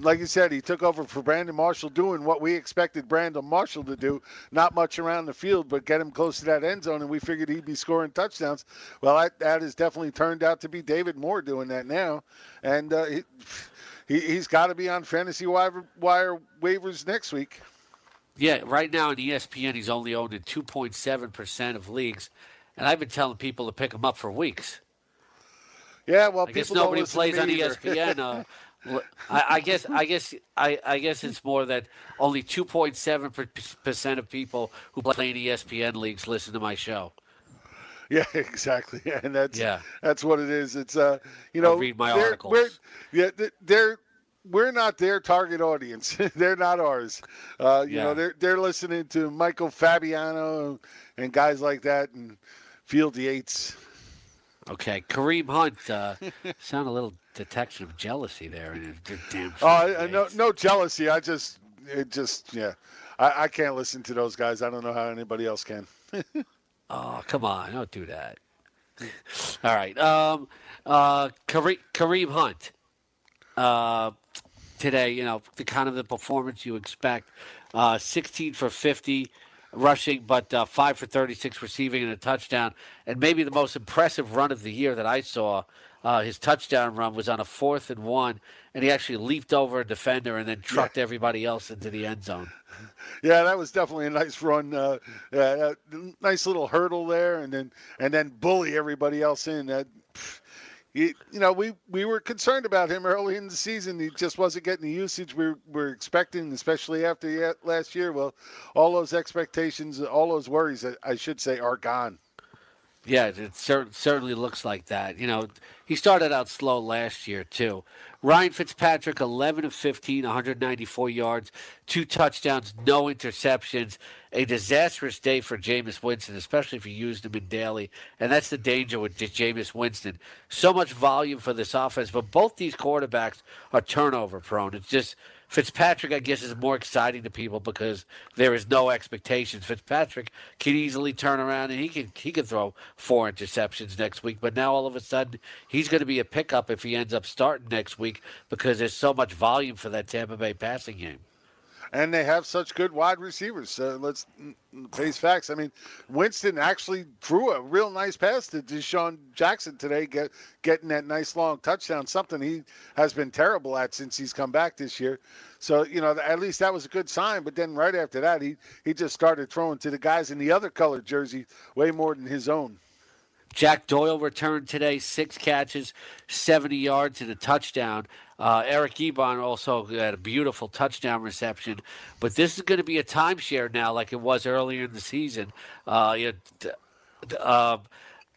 like you said, he took over for Brandon Marshall, doing what we expected Brandon Marshall to do. Not much around the field, but get him close to that end zone, and we figured he'd be scoring touchdowns. Well, that, that has definitely turned out to be David Moore doing that now, and uh, he, he has got to be on fantasy wire, wire waivers next week. Yeah, right now in ESPN, he's only owned in 2.7 percent of leagues, and I've been telling people to pick him up for weeks. Yeah, well, I guess nobody plays on ESPN. Uh, I, I, guess I guess I, I, guess it's more that only 2.7 percent of people who play in ESPN leagues listen to my show. Yeah, exactly, and that's yeah. that's what it is. It's uh, you know, I'll read my articles. We're, yeah, they're we're not their target audience. they're not ours. Uh, you yeah. know, they're they're listening to Michael Fabiano and guys like that, and Field Yates. Okay, Kareem Hunt. Uh, sound a little detection of jealousy there. And damn. Oh, no, no jealousy. I just, it just, yeah. I, I can't listen to those guys. I don't know how anybody else can. oh, come on! Don't do that. All right. Um, uh, Kareem, Kareem Hunt. Uh, today, you know, the kind of the performance you expect. Uh, 16 for 50 rushing, but uh, 5 for 36 receiving and a touchdown. And maybe the most impressive run of the year that I saw uh, his touchdown run was on a fourth and one, and he actually leaped over a defender and then trucked yeah. everybody else into the end zone. Yeah, that was definitely a nice run. Uh, uh, nice little hurdle there, and then and then bully everybody else in. That you, you know, we, we were concerned about him early in the season. He just wasn't getting the usage we were, expecting, especially after last year. Well, all those expectations, all those worries, I should say, are gone. Yeah, it cer- certainly looks like that. You know, he started out slow last year too. Ryan Fitzpatrick, 11 of 15, 194 yards, two touchdowns, no interceptions. A disastrous day for Jameis Winston, especially if you used him in daily. And that's the danger with Jameis Winston. So much volume for this offense, but both these quarterbacks are turnover prone. It's just Fitzpatrick, I guess, is more exciting to people because there is no expectations. Fitzpatrick can easily turn around and he can he can throw four interceptions next week. But now all of a sudden he's going to be a pickup if he ends up starting next week because there's so much volume for that Tampa Bay passing game and they have such good wide receivers. Uh, let's face facts. I mean, Winston actually threw a real nice pass to DeSean Jackson today, get, getting that nice long touchdown. Something he has been terrible at since he's come back this year. So you know, at least that was a good sign. But then right after that, he he just started throwing to the guys in the other colored jersey way more than his own. Jack Doyle returned today, six catches, 70 yards, and a touchdown. Uh, Eric Ebron also had a beautiful touchdown reception. But this is going to be a timeshare now, like it was earlier in the season. Uh, you know, uh,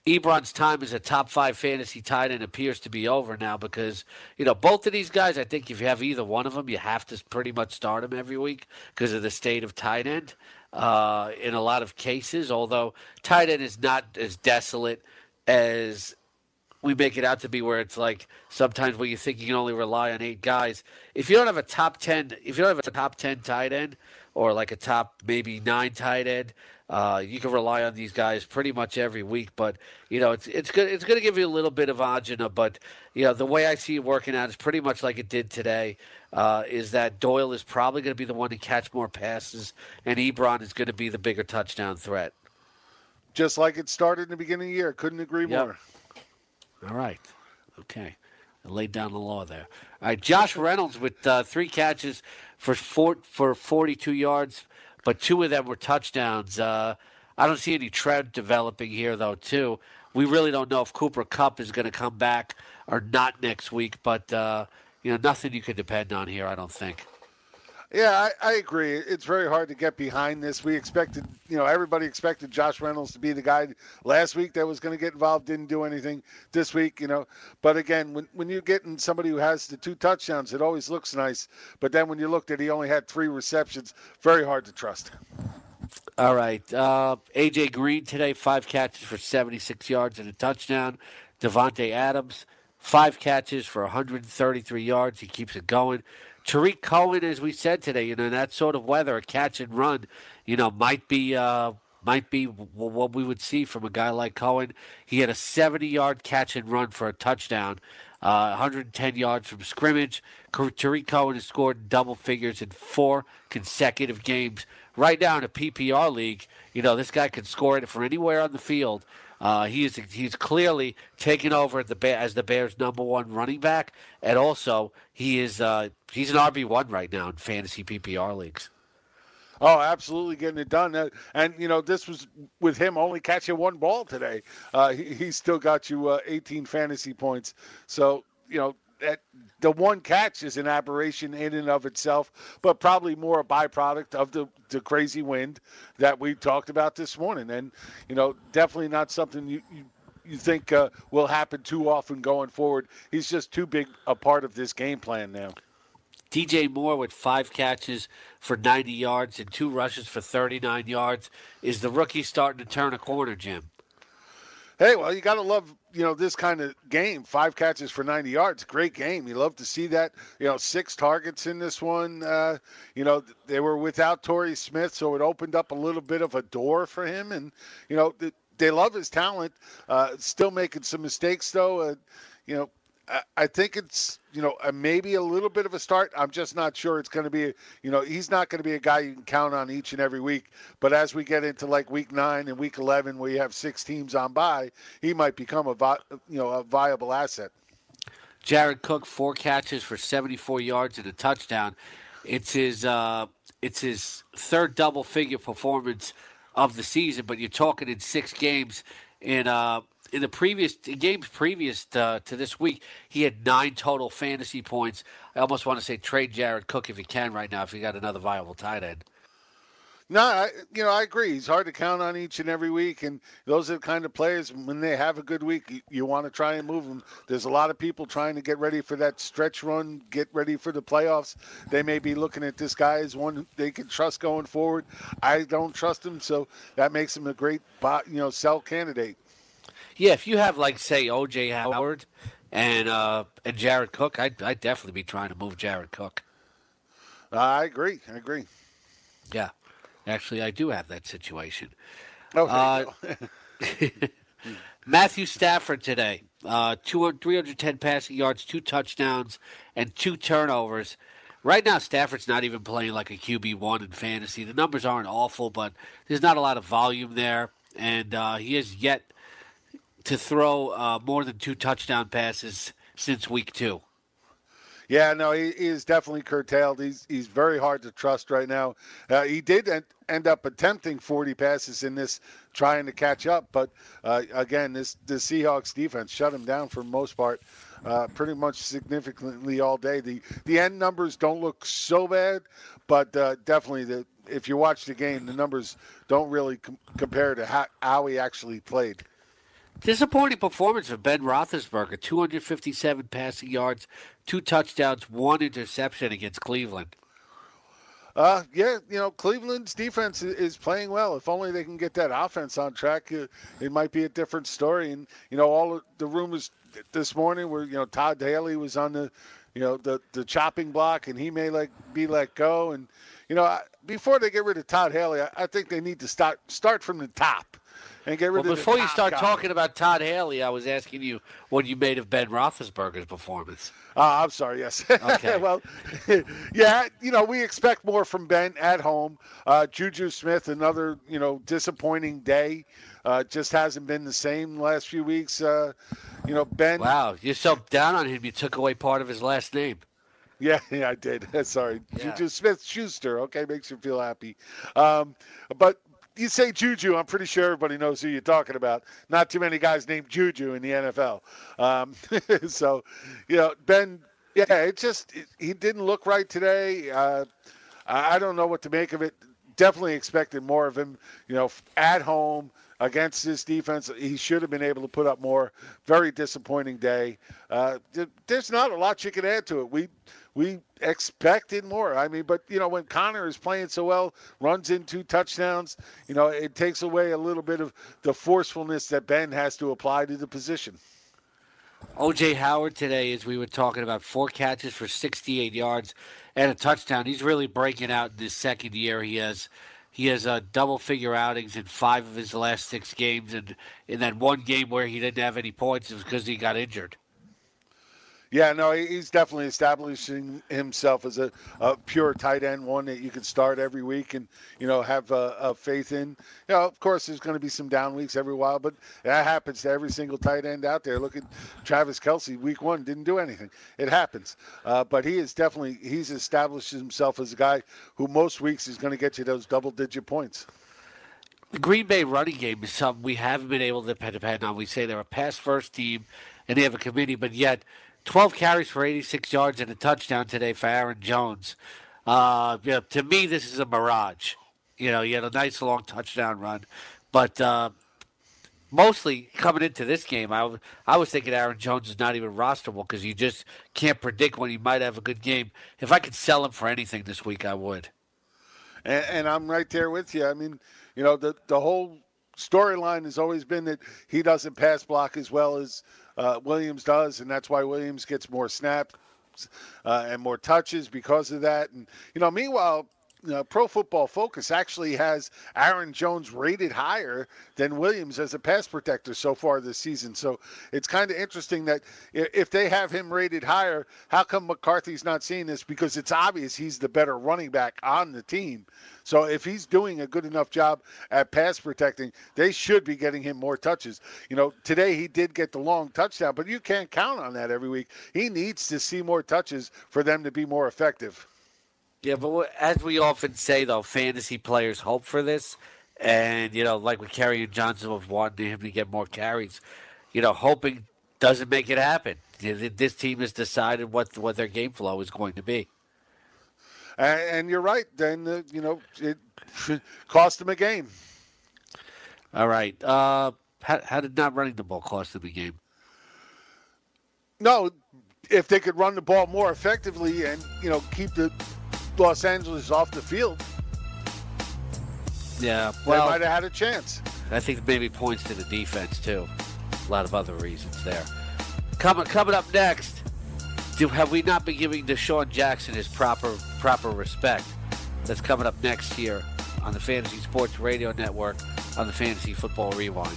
Ebron's time as a top five fantasy tight end appears to be over now because you know both of these guys. I think if you have either one of them, you have to pretty much start them every week because of the state of tight end. Uh, in a lot of cases, although tight end is not as desolate as we make it out to be where it's like sometimes when you think you can only rely on eight guys. If you don't have a top ten, if you don't have a top ten tight end or like a top maybe nine tight end, uh, you can rely on these guys pretty much every week. But you know, it's it's good. It's going to give you a little bit of agina. But you know, the way I see it working out is pretty much like it did today. Uh, is that Doyle is probably going to be the one to catch more passes, and Ebron is going to be the bigger touchdown threat. Just like it started in the beginning of the year. Couldn't agree yep. more. All right. Okay. I laid down the law there. All right. Josh Reynolds with uh, three catches for four, for 42 yards, but two of them were touchdowns. Uh, I don't see any trend developing here, though, too. We really don't know if Cooper Kupp is going to come back or not next week, but, uh, you know, nothing you can depend on here, I don't think. Yeah, I, I, agree. It's very hard to get behind this. We expected, you know, everybody expected Josh Reynolds to be the guy last week that was going to get involved, didn't do anything this week, you know. But again, when, when you're getting somebody who has the two touchdowns, it always looks nice. But then when you looked at he only had three receptions, very hard to trust. All right. Uh, A.J. Green today, five catches for 76 yards and a touchdown. Davante Adams, five catches for 133 yards. He keeps it going. Tarik Cohen, as we said today, you know, in that sort of weather, a catch and run, you know, might be uh, might be what we would see from a guy like Cohen. He had a 70-yard catch and run for a touchdown, uh, 110 yards from scrimmage. Tarik Cohen has scored double figures in four consecutive games. Right now in a PPR league, you know, this guy can score it from anywhere on the field. Uh, he is he's clearly taken over the as the Bears' number one running back, and also he is uh, he's an RB one right now in fantasy PPR leagues. Oh, absolutely getting it done. Uh, and, you know, this was with him only catching one ball today. Uh, he, he, still got you uh, 18 fantasy points. So, you know, that the one catch is an aberration in and of itself, but probably more a byproduct of the, the crazy wind that we talked about this morning. And, you know, definitely not something you, you, you think uh, will happen too often going forward. He's just too big a part of this game plan now. DJ Moore with five catches for 90 yards and two rushes for 39 yards. Is the rookie starting to turn a corner, Jim? Hey, well, you got to love you know this kind of game. Five catches for 90 yards, great game. You love to see that. You know, six targets in this one. Uh, you know, they were without Torrey Smith, so it opened up a little bit of a door for him. And you know, they love his talent. Uh, still making some mistakes though. Uh, you know, I think it's you know maybe a little bit of a start. I'm just not sure it's going to be. You know, he's not going to be a guy you can count on each and every week. But as we get into like week nine and week eleven, where you have six teams on by, he might become a vi- you know a viable asset. Jared Cook four catches for 74 yards and a touchdown. It's his uh, it's his third double figure performance of the season. But you're talking in six games in uh, in the previous games previous to, to, this week, he had nine total fantasy points. I almost want to say trade Jared Cook if you can right now if you got another viable tight end. No, I, you know, I agree. He's hard to count on each and every week, and those are the kind of players when they have a good week, you, you want to try and move them. There's a lot of people trying to get ready for that stretch run, get ready for the playoffs. They may be looking at this guy as one they can trust going forward. I don't trust him, so that makes him a great, you know, sell candidate. Yeah, if you have like say O.J. Howard and uh, and Jared Cook, I'd, I'd definitely be trying to move Jared Cook. I agree. I agree. Yeah. Actually, I do have that situation. Oh, uh, Matthew Stafford today, uh, 310 passing yards, two touchdowns, and two turnovers. Right now, Stafford's not even playing like a QB one in fantasy. The numbers aren't awful, but there's not a lot of volume there, and uh, he has yet to throw uh, more than two touchdown passes since week two. Yeah, no, he, he, is definitely curtailed. He's he's very hard to trust right now. Uh, he did en- end up attempting 40 passes in this, trying to catch up, but uh, again, this the Seahawks defense shut him down for most part, uh, pretty much significantly all day. The the end numbers don't look so bad, but uh, definitely the if you watch the game, the numbers don't really com- compare to how, how he actually played. Disappointing performance for Ben Roethlisberger. 257 passing yards, two touchdowns, one interception against Cleveland. Uh, yeah, you know, Cleveland's defense is playing well. If only they can get that offense on track, uh, it might be a different story. And, you know, all the rumors this morning were, you know, Todd Haley was on the, you know, the, the chopping block and he may like be let go. And, you know, before they get rid of Todd Haley, I, I think they need to start, start from the top and get rid well, of before you start guy. talking about Todd Haley, I was asking you what you made of Ben Roethlisberger's performance. Uh, I'm sorry. Yes. Okay. well, yeah. You know, we expect more from Ben at home. Uh, Juju Smith, another you know disappointing day. Uh, just hasn't been the same last few weeks. Uh, you know, Ben. Wow, you're so down on him. You took away part of his last name. Yeah, yeah, I did. Sorry, Yeah. Juju Smith Schuster. Okay, makes you feel happy. Um, but you say Juju, I'm pretty sure everybody knows who you're talking about. Not too many guys named Juju in the NFL. Um, so, you know, Ben, yeah, it just it, he didn't look right today. Uh, I don't know what to make of it. Definitely expected more of him. You know, at home against this defense, he should have been able to put up more. Very disappointing day. Uh, there's not a lot you can add to it. We we expected more. I mean, but you know, when Conner is playing so well, runs in two touchdowns, you know, it takes away a little bit of the forcefulness that Ben has to apply to the position. OJ Howard today, as we were talking about, four catches for 68 yards and a touchdown. He's really breaking out in this second year. He has he has uh, double figure outings in five of his last six games, and in that one game where he didn't have any points, it was because he got injured. Yeah, no, he's definitely establishing himself as a, a, pure tight end, one that you can start every week and you know have a, a faith in. You know, of course, there's going to be some down weeks every while, but that happens to every single tight end out there. Look at Travis Kelce, week one didn't do anything. It happens, uh, but he is definitely he's established himself as a guy who most weeks is going to get you those double-digit points. The Green Bay running game is something we haven't been able to depend on. We say they're a pass-first team, and they have a committee, but yet 12 carries for 86 yards and a touchdown today for Aaron Jones. Uh, you know, to me, this is a mirage. You know, he had a nice long touchdown run, but uh, mostly coming into this game, I, I was thinking Aaron Jones is not even rosterable because you just can't predict when he might have a good game. If I could sell him for anything this week, I would. And, and I'm right there with you. I mean, you know, the the whole storyline has always been that he doesn't pass block as well as uh, Williams does, and that's why Williams gets more snaps uh, and more touches because of that. And you know, meanwhile, uh, Pro Football Focus actually has Aaron Jones rated higher than Williams as a pass protector so far this season. So it's kind of interesting that if they have him rated higher, how come McCarthy's not seeing this? Because it's obvious he's the better running back on the team. So if he's doing a good enough job at pass protecting, they should be getting him more touches. You know, today he did get the long touchdown, but you can't count on that every week. He needs to see more touches for them to be more effective. Yeah, but as we often say, though, fantasy players hope for this. And, you know, like with Kerryon Johnson, of wanting him to get more carries, you know, hoping doesn't make it happen. This team has decided what what their game flow is going to be. And, and you're right. Then uh, you know it cost them a game. All right. Uh, how, how did not running the ball cost them a game? No, if they could run the ball more effectively and you know keep the Los Angeles off the field, Yeah. Well, they might have had a chance. I think maybe points to the defense too. A lot of other reasons there. Coming coming up next, do have we not been giving DeSean Jackson his proper proper respect? That's coming up next here on the Fantasy Sports Radio Network on the Fantasy Football Rewind.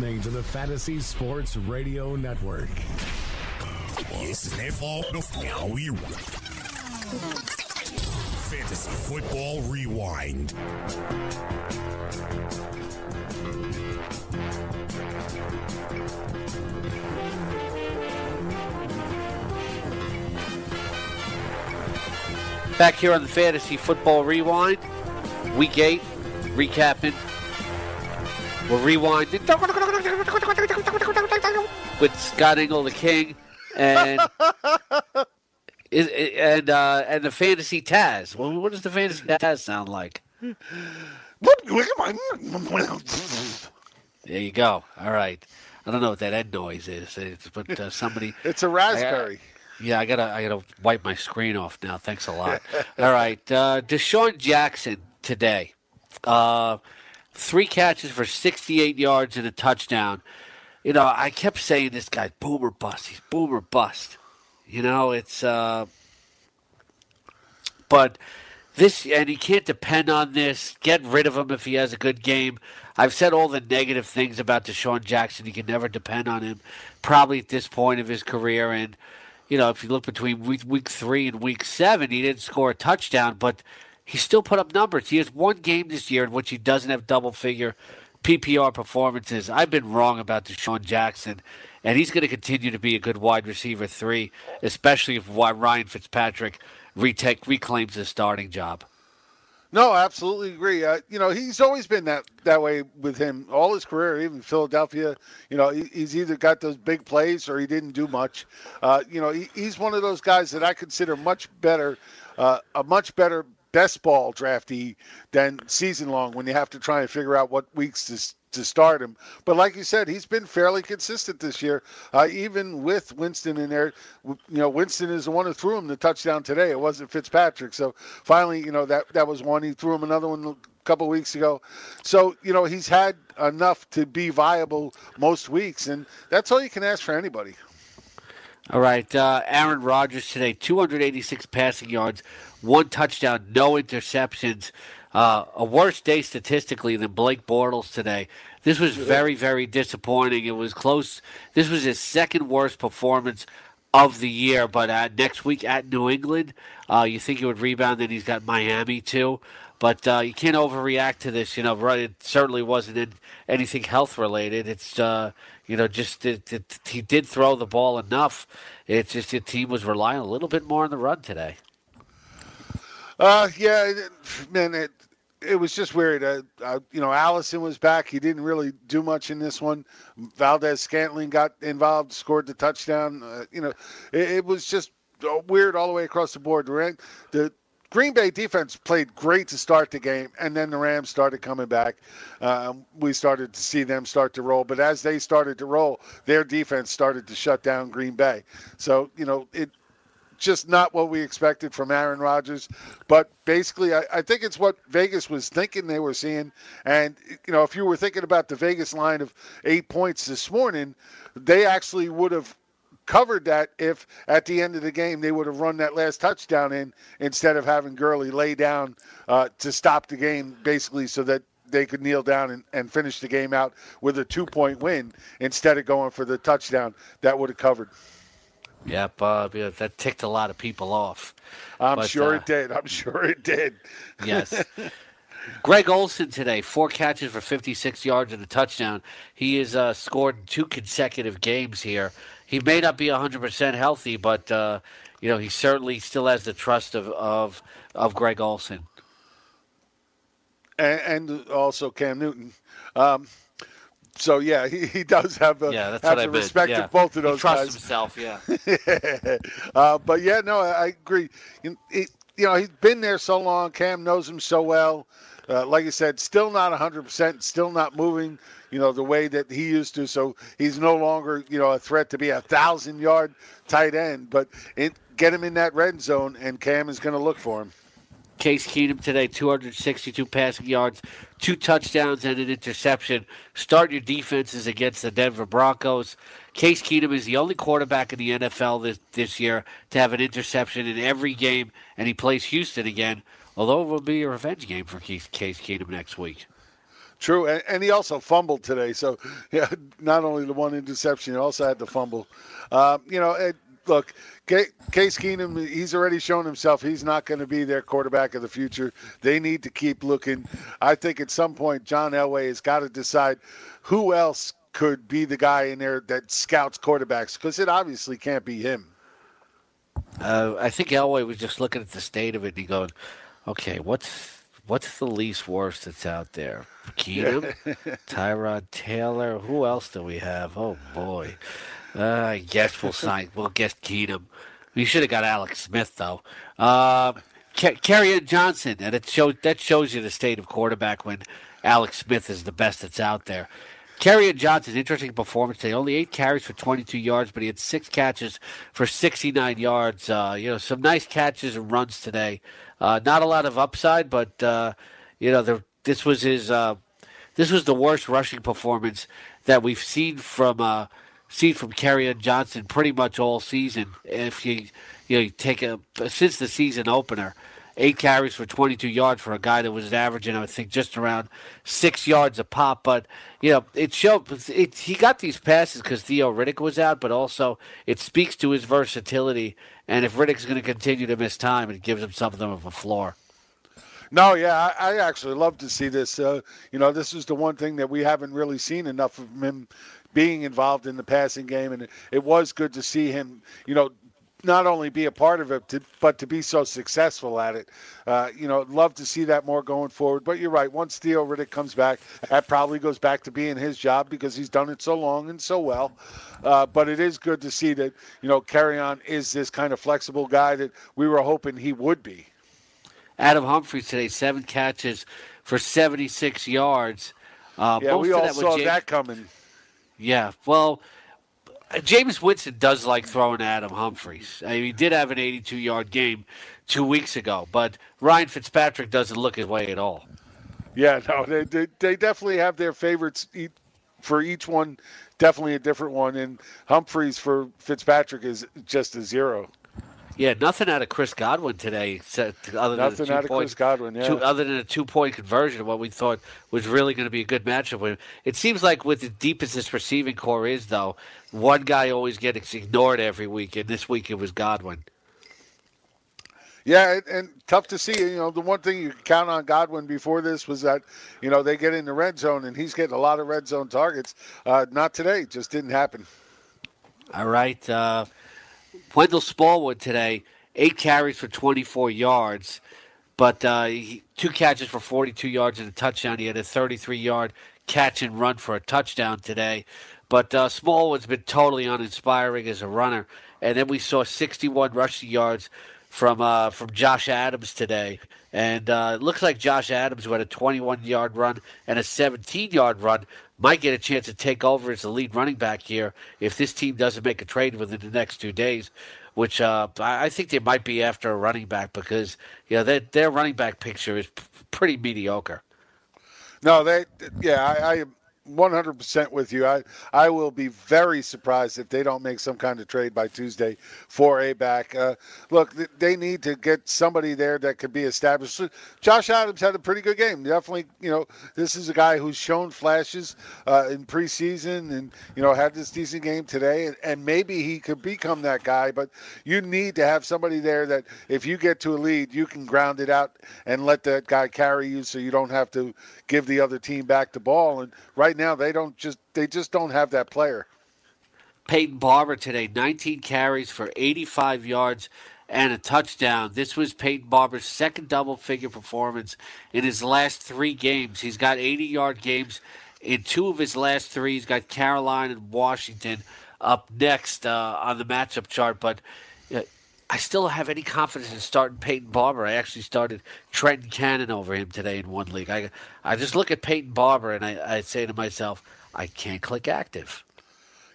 You're listening to the Fantasy Sports Radio Network. Yes, it's their. Now we Fantasy Football Rewind. Back here on the Fantasy Football Rewind, Week 8, recapping. We're rewinding with Scott Engel, the King, and is- and uh, and the Fantasy Taz. Well, what does the Fantasy Taz sound like? There you go. All right. I don't know what that end noise is, it's, but uh, somebody. It's a raspberry. Yeah, I gotta I gotta wipe my screen off now. Thanks a lot. All right, uh, DeSean Jackson today, uh, three catches for 68 yards and a touchdown. You know, I kept saying this guy's boomer bust. He's boomer bust. You know, it's uh, but this and he can't depend on this. Get rid of him if he has a good game. I've said all the negative things about DeSean Jackson. You can never depend on him. Probably at this point of his career, and you know, if you look between week, week three and week seven, he didn't score a touchdown, but he still put up numbers. He has one game this year in which he doesn't have double figure PPR performances. I've been wrong about DeSean Jackson, and he's going to continue to be a good wide receiver three, especially if Ryan Fitzpatrick retake reclaims his starting job. No, absolutely agree. Uh, you know, he's always been that that way with him all his career, even Philadelphia. You know, he, he's either got those big plays or he didn't do much. Uh, you know, he, he's one of those guys that I consider much better, uh, a much better best ball draftee than season long when you have to try and figure out what weeks to to start him. But like you said, he's been fairly consistent this year, uh, even with Winston in there. You know, Winston is the one who threw him the touchdown today. It wasn't Fitzpatrick. So finally, you know that that was one. He threw him another one a couple weeks ago. So you know he's had enough to be viable most weeks, and that's all you can ask for anybody. All right, uh, Aaron Rodgers today, 286 passing yards, one touchdown, no interceptions. Uh, a worse day statistically than Blake Bortles today. This was very, very disappointing. It was close. This was his second worst performance of the year. But uh, next week at New England, uh, you think he would rebound, and he's got Miami too. But uh, you can't overreact to this. You know, right? It certainly wasn't in anything health related. It's uh, you know, just it, it, he did throw the ball enough. It's just the team was relying a little bit more on the run today. Uh, yeah, man, it it was just weird. Uh, uh, you know, Allison was back. He didn't really do much in this one. Valdes-Scantling got involved, scored the touchdown. Uh, you know, it, it was just weird all the way across the board. The Green Bay defense played great to start the game, and then the Rams started coming back. Um, we started to see them start to roll, but as they started to roll, their defense started to shut down Green Bay. So you know, it just not what we expected from Aaron Rodgers. But basically, I, I think it's what Vegas was thinking they were seeing. And, you know, if you were thinking about the Vegas line of eight points this morning, they actually would have covered that if at the end of the game they would have run that last touchdown in instead of having Gurley lay down uh, to stop the game, basically, so that they could kneel down and, and finish the game out with a two point win instead of going for the touchdown that would have covered. Yep, uh, yeah, that ticked a lot of people off. I'm But, sure uh, it did. I'm sure it did. Yes. Greg Olsen today, four catches for 56 yards and a touchdown. He has uh, scored in two consecutive games here. He may not be 100% healthy, but uh, you know he certainly still has the trust of of, of Greg Olsen. and, and also Cam Newton. Um, so yeah, he, he does have, a, Yeah, that's have what the respect yeah. of both of he those trusts guys. himself. Yeah. uh, but yeah, no, I I agree. You, it- you know, he's been there so long. Cam knows him so well. Uh, like I said, still not 100%, still not moving, you know, the way that he used to. So he's no longer, you know, a threat to be a thousand yard tight end. But it, get him in that red zone, and Cam is going to look for him. Case Keenum today, 262 passing yards, two touchdowns, and an interception. Start your defenses against the Denver Broncos. Case Keenum is the only quarterback in the NFL this, this year to have an interception in every game, and he plays Houston again, although it will be a revenge game for Case, Case Keenum next week. True, and, and he also fumbled today. So, yeah, not only the one interception, he also had the fumble. Uh, you know, it, look, Ca- Case Keenum, he's already shown himself he's not going to be their quarterback of the future. They need to keep looking. I think at some point, John Elway has got to decide who else could be the guy in there that scouts quarterbacks because it obviously can't be him. Uh, I think Elway was just looking at the state of it and he going, okay, what's what's the least worst that's out there? Keenum, Tyrod Taylor. Who else do we have? Oh boy, uh, I guess we'll sign. We'll guess Keenum. We should have got Alex Smith though. Uh, Kerryon Johnson, and it shows that shows you the state of quarterback when Alex Smith is the best that's out there. Kerryon Johnson, interesting performance today. Only eight carries for 22 yards, but he had six catches for 69 yards. Uh, you know, some nice catches and runs today. Uh, not a lot of upside, but uh, you know, the, this was his. Uh, this was the worst rushing performance that we've seen from uh, seen from Kerryon Johnson pretty much all season. If you you know you take a since the season opener, eight carries for 22 yards for a guy that was averaging I would think just around six yards a pop. But you know it showed it, he got these passes because Theo Riddick was out, but also it speaks to his versatility. And if Riddick's going to continue to miss time, it gives him something of a floor. No, yeah, I, I actually love to see this. Uh, you know, this is the one thing that we haven't really seen enough of him being involved in the passing game, and it, it was good to see him. You know, not only be a part of it, to, but to be so successful at it. Uh, you know, love to see that more going forward. But you're right. Once Theo Riddick comes back, that probably goes back to being his job because he's done it so long and so well. Uh, but it is good to see that you know, Kerryon is this kind of flexible guy that we were hoping he would be. Adam Humphries today, seven catches for 76 yards. Uh, Yeah, we all that saw James- that coming. Yeah, well, Jameis Winston does like throwing Adam Humphries. I mean, he did have an 82 yard game two weeks ago, but Ryan Fitzpatrick doesn't look his way at all. Yeah, no, they, they, they definitely have their favorites for each one. Definitely a different one, and Humphries for Fitzpatrick is just a zero. Yeah, nothing out of Chris Godwin today, other than Nothing a two out of point, Chris Godwin, yeah. two, other than a two point conversion of what we thought was really going to be a good matchup. with him. It seems like with the deep as this receiving corps is, though, one guy always gets ignored every week, and this week it was Godwin. Yeah, and, and tough to see. You know, the one thing you could count on Godwin before this was that, you know, they get in the red zone, and he's getting a lot of red zone targets. Uh, not today, just didn't happen. All right. Uh, Wendell Smallwood today, eight carries for 24 yards, but uh, he, two catches for 42 yards and a touchdown. He had a 33 yard catch and run for a touchdown today. But uh, Smallwood's been totally uninspiring as a runner. And then we saw 61 rushing yards from uh, from Josh Adams today. And uh, it looks like Josh Adams, who had a 21 yard run and a 17 yard run, might get a chance to take over as the lead running back here if this team doesn't make a trade within the next two days. Which uh, I think they might be after a running back because you know their, their running back picture is p- pretty mediocre. No, they, yeah, I, I 100% with you. I, I will be very surprised if they don't make some kind of trade by Tuesday for a back. Uh, look, they need to get somebody there that could be established. Josh Adams had a pretty good game. Definitely, you know, this is a guy who's shown flashes uh, in preseason and, you know, had this decent game today. And, and maybe he could become that guy, but you need to have somebody there that if you get to a lead, you can ground it out and let that guy carry you so you don't have to give the other team back the ball. And right now they don't just they just don't have that player. Peyton Barber today, 19 carries for 85 yards and a touchdown. This was Peyton Barber's second double figure performance in his last three games. He's got 80 yard games in two of his last three. He's got Carolina and Washington up next uh, on the matchup chart, but. Uh, I still have any confidence in starting Peyton Barber. I actually started Trenton Cannon over him today in one league. I, I just look at Peyton Barber and I, I say to myself, I can't click active.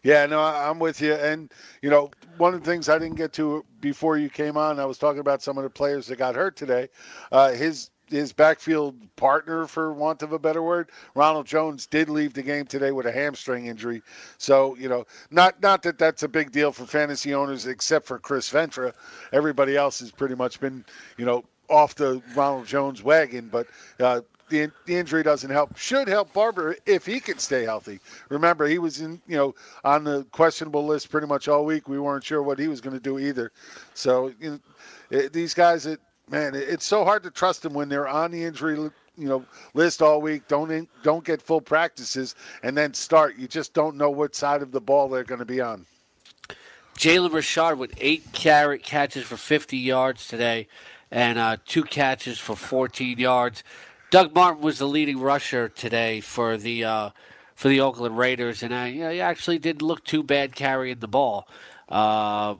Yeah, no, I'm with you. And, you know, one of the things I didn't get to before you came on, I was talking about some of the players that got hurt today. Uh, his his backfield partner, for want of a better word, Ronald Jones, did leave the game today with a hamstring injury. So you know, not not that that's a big deal for fantasy owners, except for Chris Ventra. Everybody else has pretty much been you know off the Ronald Jones wagon, but. Uh, the, the injury doesn't help. Should help Barber if he can stay healthy. Remember, he was in you know on the questionable list pretty much all week. We weren't sure what he was going to do either. So you know, it, these guys that man, it's so hard to trust them when they're on the injury you know list all week. Don't in, don't get full practices and then start. You just don't know what side of the ball they're going to be on. Jalen Richard with eight carrot catches for 50 yards today, and uh, two catches for 14 yards. Doug Martin was the leading rusher today for the uh, for the Oakland Raiders, and uh, he actually didn't look too bad carrying the ball. Uh,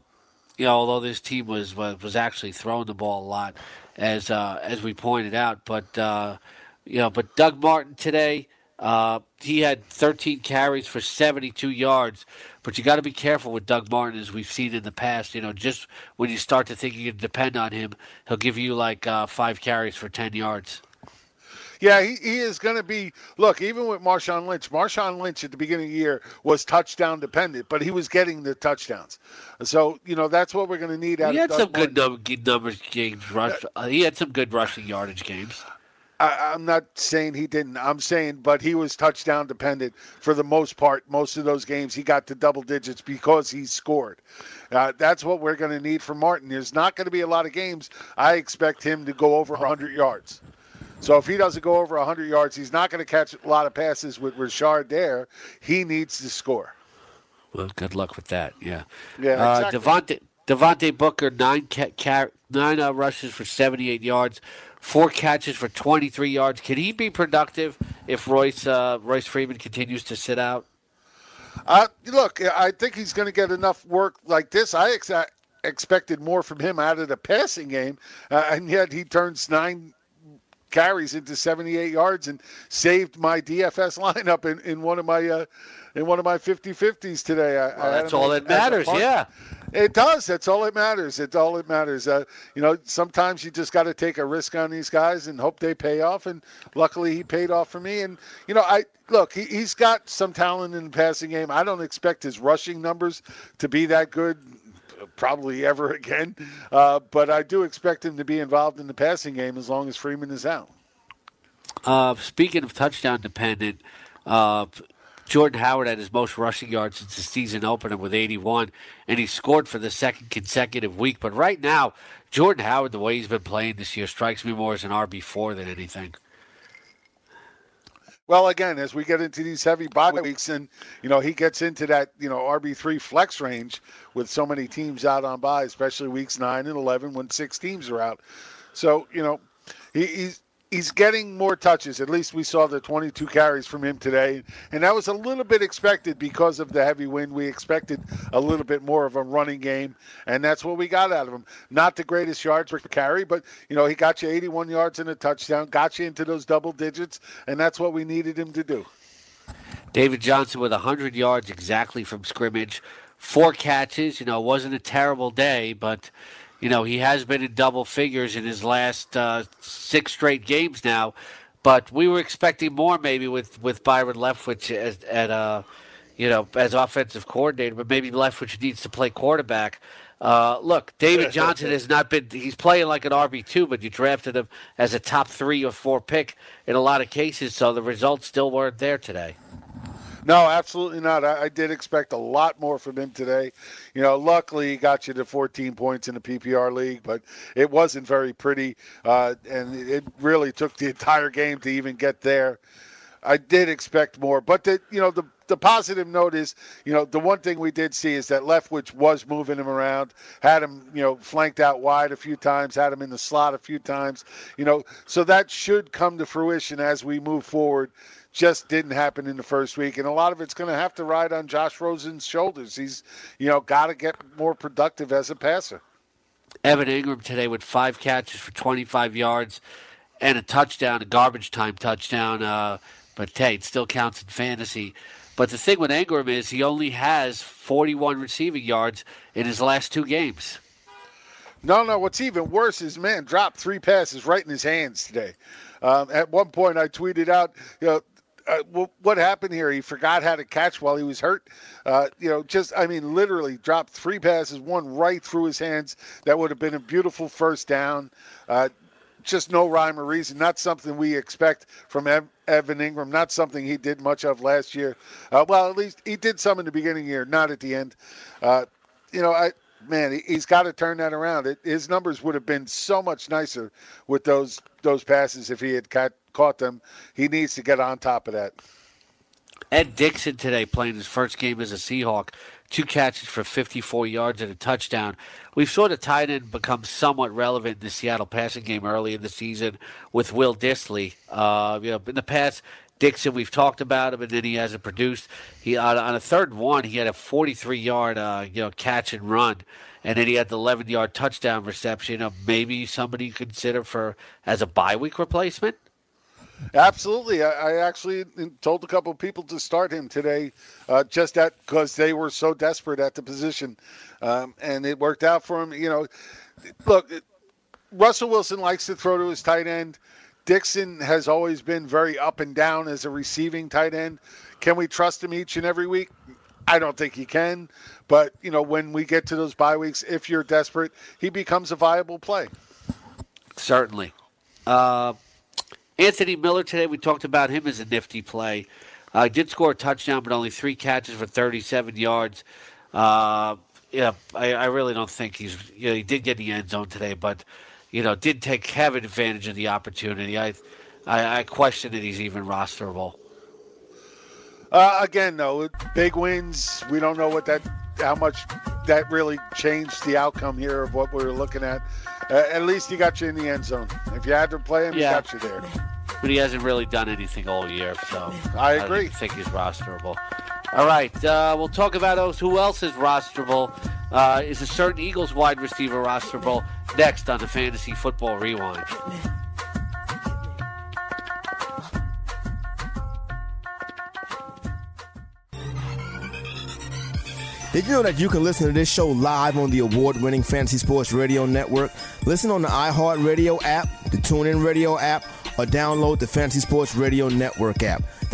you know, although this team was was actually throwing the ball a lot, as uh, as we pointed out. But uh, you know, but Doug Martin today, uh, he had 13 carries for 72 yards. But you got to be careful with Doug Martin, as we've seen in the past. You know, just when you start to think you can depend on him, he'll give you like uh, five carries for 10 yards. Yeah, he, he is going to be. Look, even with Marshawn Lynch, Marshawn Lynch at the beginning of the year was touchdown dependent, but he was getting the touchdowns. So you know that's what we're going to need. Out he had some good numbers games. Rush. Uh, he had some good rushing yardage games. I, am not saying he didn't. I'm saying, but he was touchdown dependent for the most part. Most of those games, he got to double digits because he scored. Uh, that's what we're going to need from Martin. There's not going to be a lot of games. I expect him to go over 100 yards. So if he doesn't go over 100 yards, he's not going to catch a lot of passes with Richard there. He needs to score. Well, good luck with that. Yeah. Yeah. Uh, exactly. Devontae, Devontae Booker nine ca- ca- nine uh, rushes for 78 yards, four catches for 23 yards. Can he be productive if Royce uh, Royce Freeman continues to sit out? Uh, look, I think he's going to get enough work like this. I ex- expected more from him out of the passing game, uh, and yet he turns nine carries into 78 yards and saved my DFS lineup in, in one of my uh, in one of my 50-50s today. I, well, that's all that matters. Yeah. It does. That's all that matters. It's all that matters. Uh, you know, sometimes you just got to take a risk on these guys and hope they pay off. And luckily, he paid off for me. And you know, I look. He, he's got some talent in the passing game. I don't expect his rushing numbers to be that good probably ever again. Uh, but I do expect him to be involved in the passing game as long as Freeman is out. Uh, speaking of touchdown dependent, uh, Jordan Howard had his most rushing yards since the season opener with 81, and he scored for the second consecutive week. But right now, Jordan Howard, the way he's been playing this year, strikes me more as an RB4 than anything. Well, again, as we get into these heavy bye weeks, and you know he gets into that you know RB three flex range with so many teams out on bye, especially weeks nine and eleven when six teams are out. So you know he, he's he's getting more touches. At least we saw the 22 carries from him today, and that was a little bit expected because of the heavy wind. We expected a little bit more of a running game, and that's what we got out of him. Not the greatest yards per carry, but you know he got you 81 yards and a touchdown, got you into those double digits, and that's what we needed him to do. David Johnson with 100 yards exactly from scrimmage, four catches. You know, it wasn't a terrible day, but you know, he has been in double figures in his last uh, six straight games now. but we were expecting more maybe with with Byron Leftwich as at uh, you know as offensive coordinator, but maybe Leftwich needs to play quarterback. Uh, look, David Johnson has not been. He's playing like an RB two, but you drafted him as a top three or four pick in a lot of cases, so the results still weren't there today. No, absolutely not. I, I, did expect a lot more from him today. You know, luckily he got you to 14 points in the PPR league, but it wasn't very pretty, uh, and it really took the entire game to even get there. I did expect more, but the you know the the positive note is, you know, the one thing we did see is that Leftwich was moving him around, had him, you know, flanked out wide a few times, had him in the slot a few times, you know, so that should come to fruition as we move forward. Just didn't happen in the first week, and a lot of it's going to have to ride on Josh Rosen's shoulders. He's, you know, got to get more productive as a passer. Evan Engram today with five catches for 25 yards and a touchdown, a garbage time touchdown. Uh, but hey, it still counts in fantasy. But the thing with Engram is he only has 41 receiving yards in his last two games. No, no. What's even worse is man dropped three passes right in his hands today. Um, at one point, I tweeted out, you know, uh, what happened here? He forgot how to catch while he was hurt. Uh, you know, just I mean, literally dropped three passes, one right through his hands. That would have been a beautiful first down. Uh, just no rhyme or reason. Not something we expect from Evan Engram. Not something he did much of last year. Uh, well, at least he did some in the beginning year, not at the end. Uh, you know, I man, he's got to turn that around. It, his numbers would have been so much nicer with those those passes if he had caught, caught them. He needs to get on top of that. Ed Dickson today playing his first game as a Seahawk two catches for 54 yards and a touchdown. We've sort of tight end become somewhat relevant in the Seattle passing game early in the season with Will Dissly. Uh, you know, in the past, Dickson, we've talked about him, and then he hasn't produced. He on, on a third one, he had a 43 yard uh, you know catch and run, and then he had the 11 yard touchdown reception. Of maybe somebody consider for as a bye week replacement. Absolutely. I, I, actually told a couple of people to start him today, uh, just that because they were so desperate at the position, um, and it worked out for him. You know, look, Russell Wilson likes to throw to his tight end. Dickson has always been very up and down as a receiving tight end. Can we trust him each and every week? I don't think he can. But, you know, when we get to those bye weeks, if you're desperate, he becomes a viable play. Certainly. Uh, Anthony Miller today, we talked about him as a nifty play. Uh, did score a touchdown, but only three catches for 37 yards. Uh, yeah, I, I, really don't think he's. You know, he did get in the end zone today, but you know, did take have advantage of the opportunity. I, I, I question that he's even rosterable. Uh, again, though, big wins. We don't know what that, how much that really changed the outcome here of what we were looking at. Uh, at least he got you in the end zone. If you had to play him, yeah. he got you there. But he hasn't really done anything all year, so I agree. I think he's rosterable. All right, uh, we'll talk about who else is rosterable. Uh, is a certain Eagles wide receiver roster rosterable next on the Fantasy Football Rewind. Did you know that you can listen to this show live on the award winning Fantasy Sports Radio Network? Listen on the iHeartRadio app, the TuneIn Radio app, or download the Fantasy Sports Radio Network app.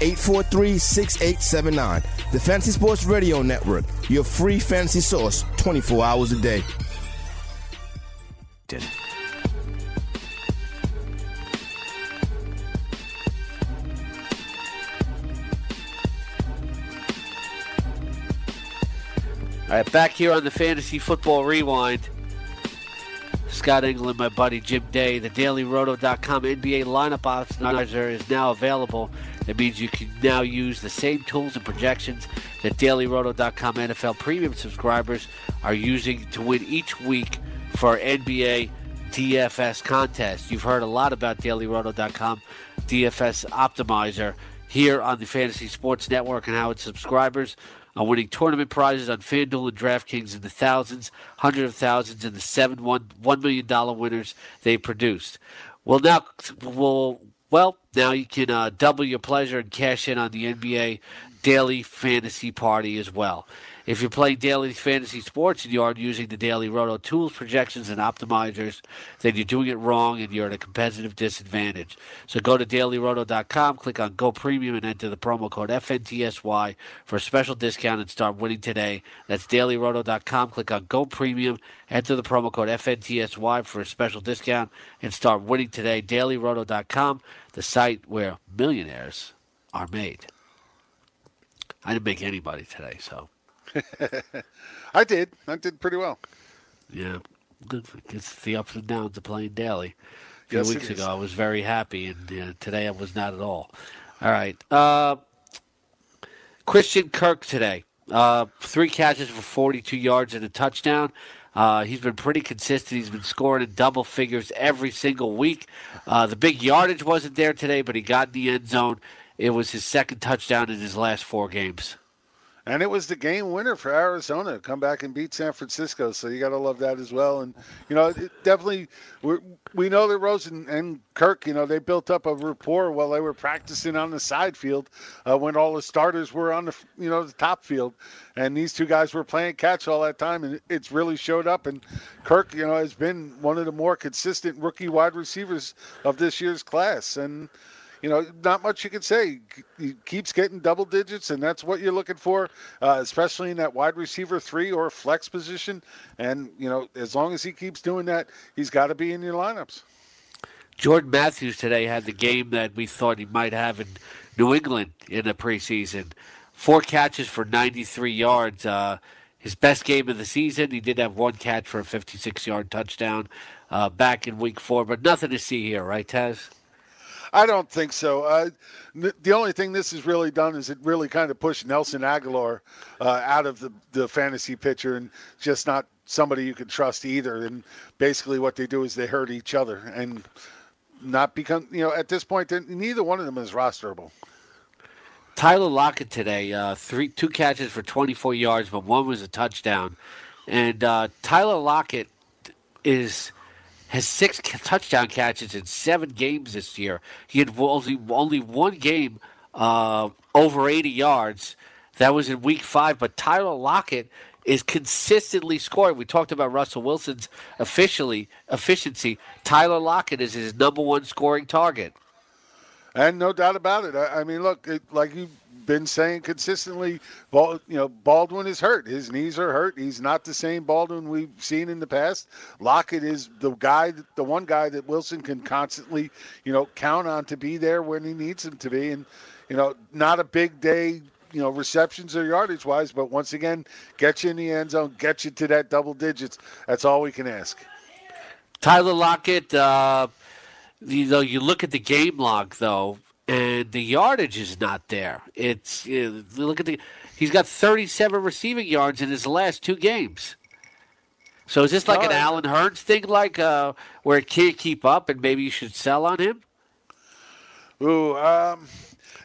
843 6879. The Fantasy Sports Radio Network, your free fantasy source 24 hours a day. All right, back here on the Fantasy Football Rewind. Scott Engel, my buddy Jim Day. The DailyRoto.com NBA lineup optimizer is now available. That means you can now use the same tools and projections that DailyRoto.com NFL premium subscribers are using to win each week for NBA DFS contests. You've heard a lot about DailyRoto.com DFS optimizer. here on the Fantasy Sports Network and how its subscribers are winning tournament prizes on FanDuel and DraftKings in the thousands, hundreds of thousands, and the seven one one million dollar winners they produced. Well, now, well, well, now you can uh, double your pleasure and cash in on the NBA daily fantasy party as well. If you're playing daily fantasy sports and you aren't using the daily roto tools, projections, and optimizers, then you're doing it wrong and you're at a competitive disadvantage. So go to dailyroto.com, click on Go Premium, and enter the promo code FNTSY for a special discount and start winning today. That's dailyroto.com, click on Go Premium, enter the promo code FNTSY for a special discount and start winning today. Dailyroto.com, the site where millionaires are made. I didn't make anybody today, so. I did. I did pretty well. Yeah, good. It's the ups and downs of playing daily. A few Yes, weeks ago, I was very happy, and uh, today I was not at all. All right, uh, Christian Kirk today. Uh, three catches for 42 yards and a touchdown. Uh, he's been pretty consistent. He's been scoring in double figures every single week. Uh, the big yardage wasn't there today, but he got in the end zone. It was his second touchdown in his last four games. And it was the game winner for Arizona to come back and beat San Francisco. So you got to love that as well. And you know, it definitely we're, we know that Rosen and Kirk, you know, they built up a rapport while they were practicing on the side field uh, when all the starters were on the you know the top field, and these two guys were playing catch all that time, and it's really showed up. And Kirk, you know, has been one of the more consistent rookie wide receivers of this year's class, and you know, not much you can say. He keeps getting double digits, and that's what you're looking for, uh, especially in that wide receiver three or flex position. And you know, as long as he keeps doing that, he's got to be in your lineups. Jordan Matthews today had the game that we thought he might have in New England in the preseason. Four catches for 93 yards. Uh, his best game of the season. He did have one catch for a 56 yard touchdown uh, back in week four, but nothing to see here, right, Taz? I don't think so. Uh, the only thing this has really done is it really kind of pushed Nelson Agholor uh, out of the, the fantasy picture and just not somebody you can trust either. And basically, what they do is they hurt each other and not become, you know, at this point, neither one of them is rosterable. Tyler Lockett today, uh, three two catches for 24 yards, but one was a touchdown. And uh, Tyler Lockett is has six touchdown catches in seven games this year. He had only only one game uh, over 80 yards. That was in Week Five. But Tyler Lockett is consistently scoring. We talked about Russell Wilson's officially efficiency. Tyler Lockett is his number one scoring target. And no doubt about it. I, I mean, look, it, like you've been saying consistently, you know, Baldwin is hurt. His knees are hurt. He's not the same Baldwin we've seen in the past. Lockett is the guy, the one guy that Wilson can constantly, you know, count on to be there when he needs him to be. And, you know, not a big day, you know, receptions or yardage wise, but once again, get you in the end zone, get you to that double digits. That's all we can ask. Tyler Lockett, uh, you know, you look at the game log though, and the yardage is not there. It's you look at the he's got 37 receiving yards in his last two games. So is this like an Allen Hurns thing, like uh, where it can't keep up, and maybe you should sell on him? Ooh, um,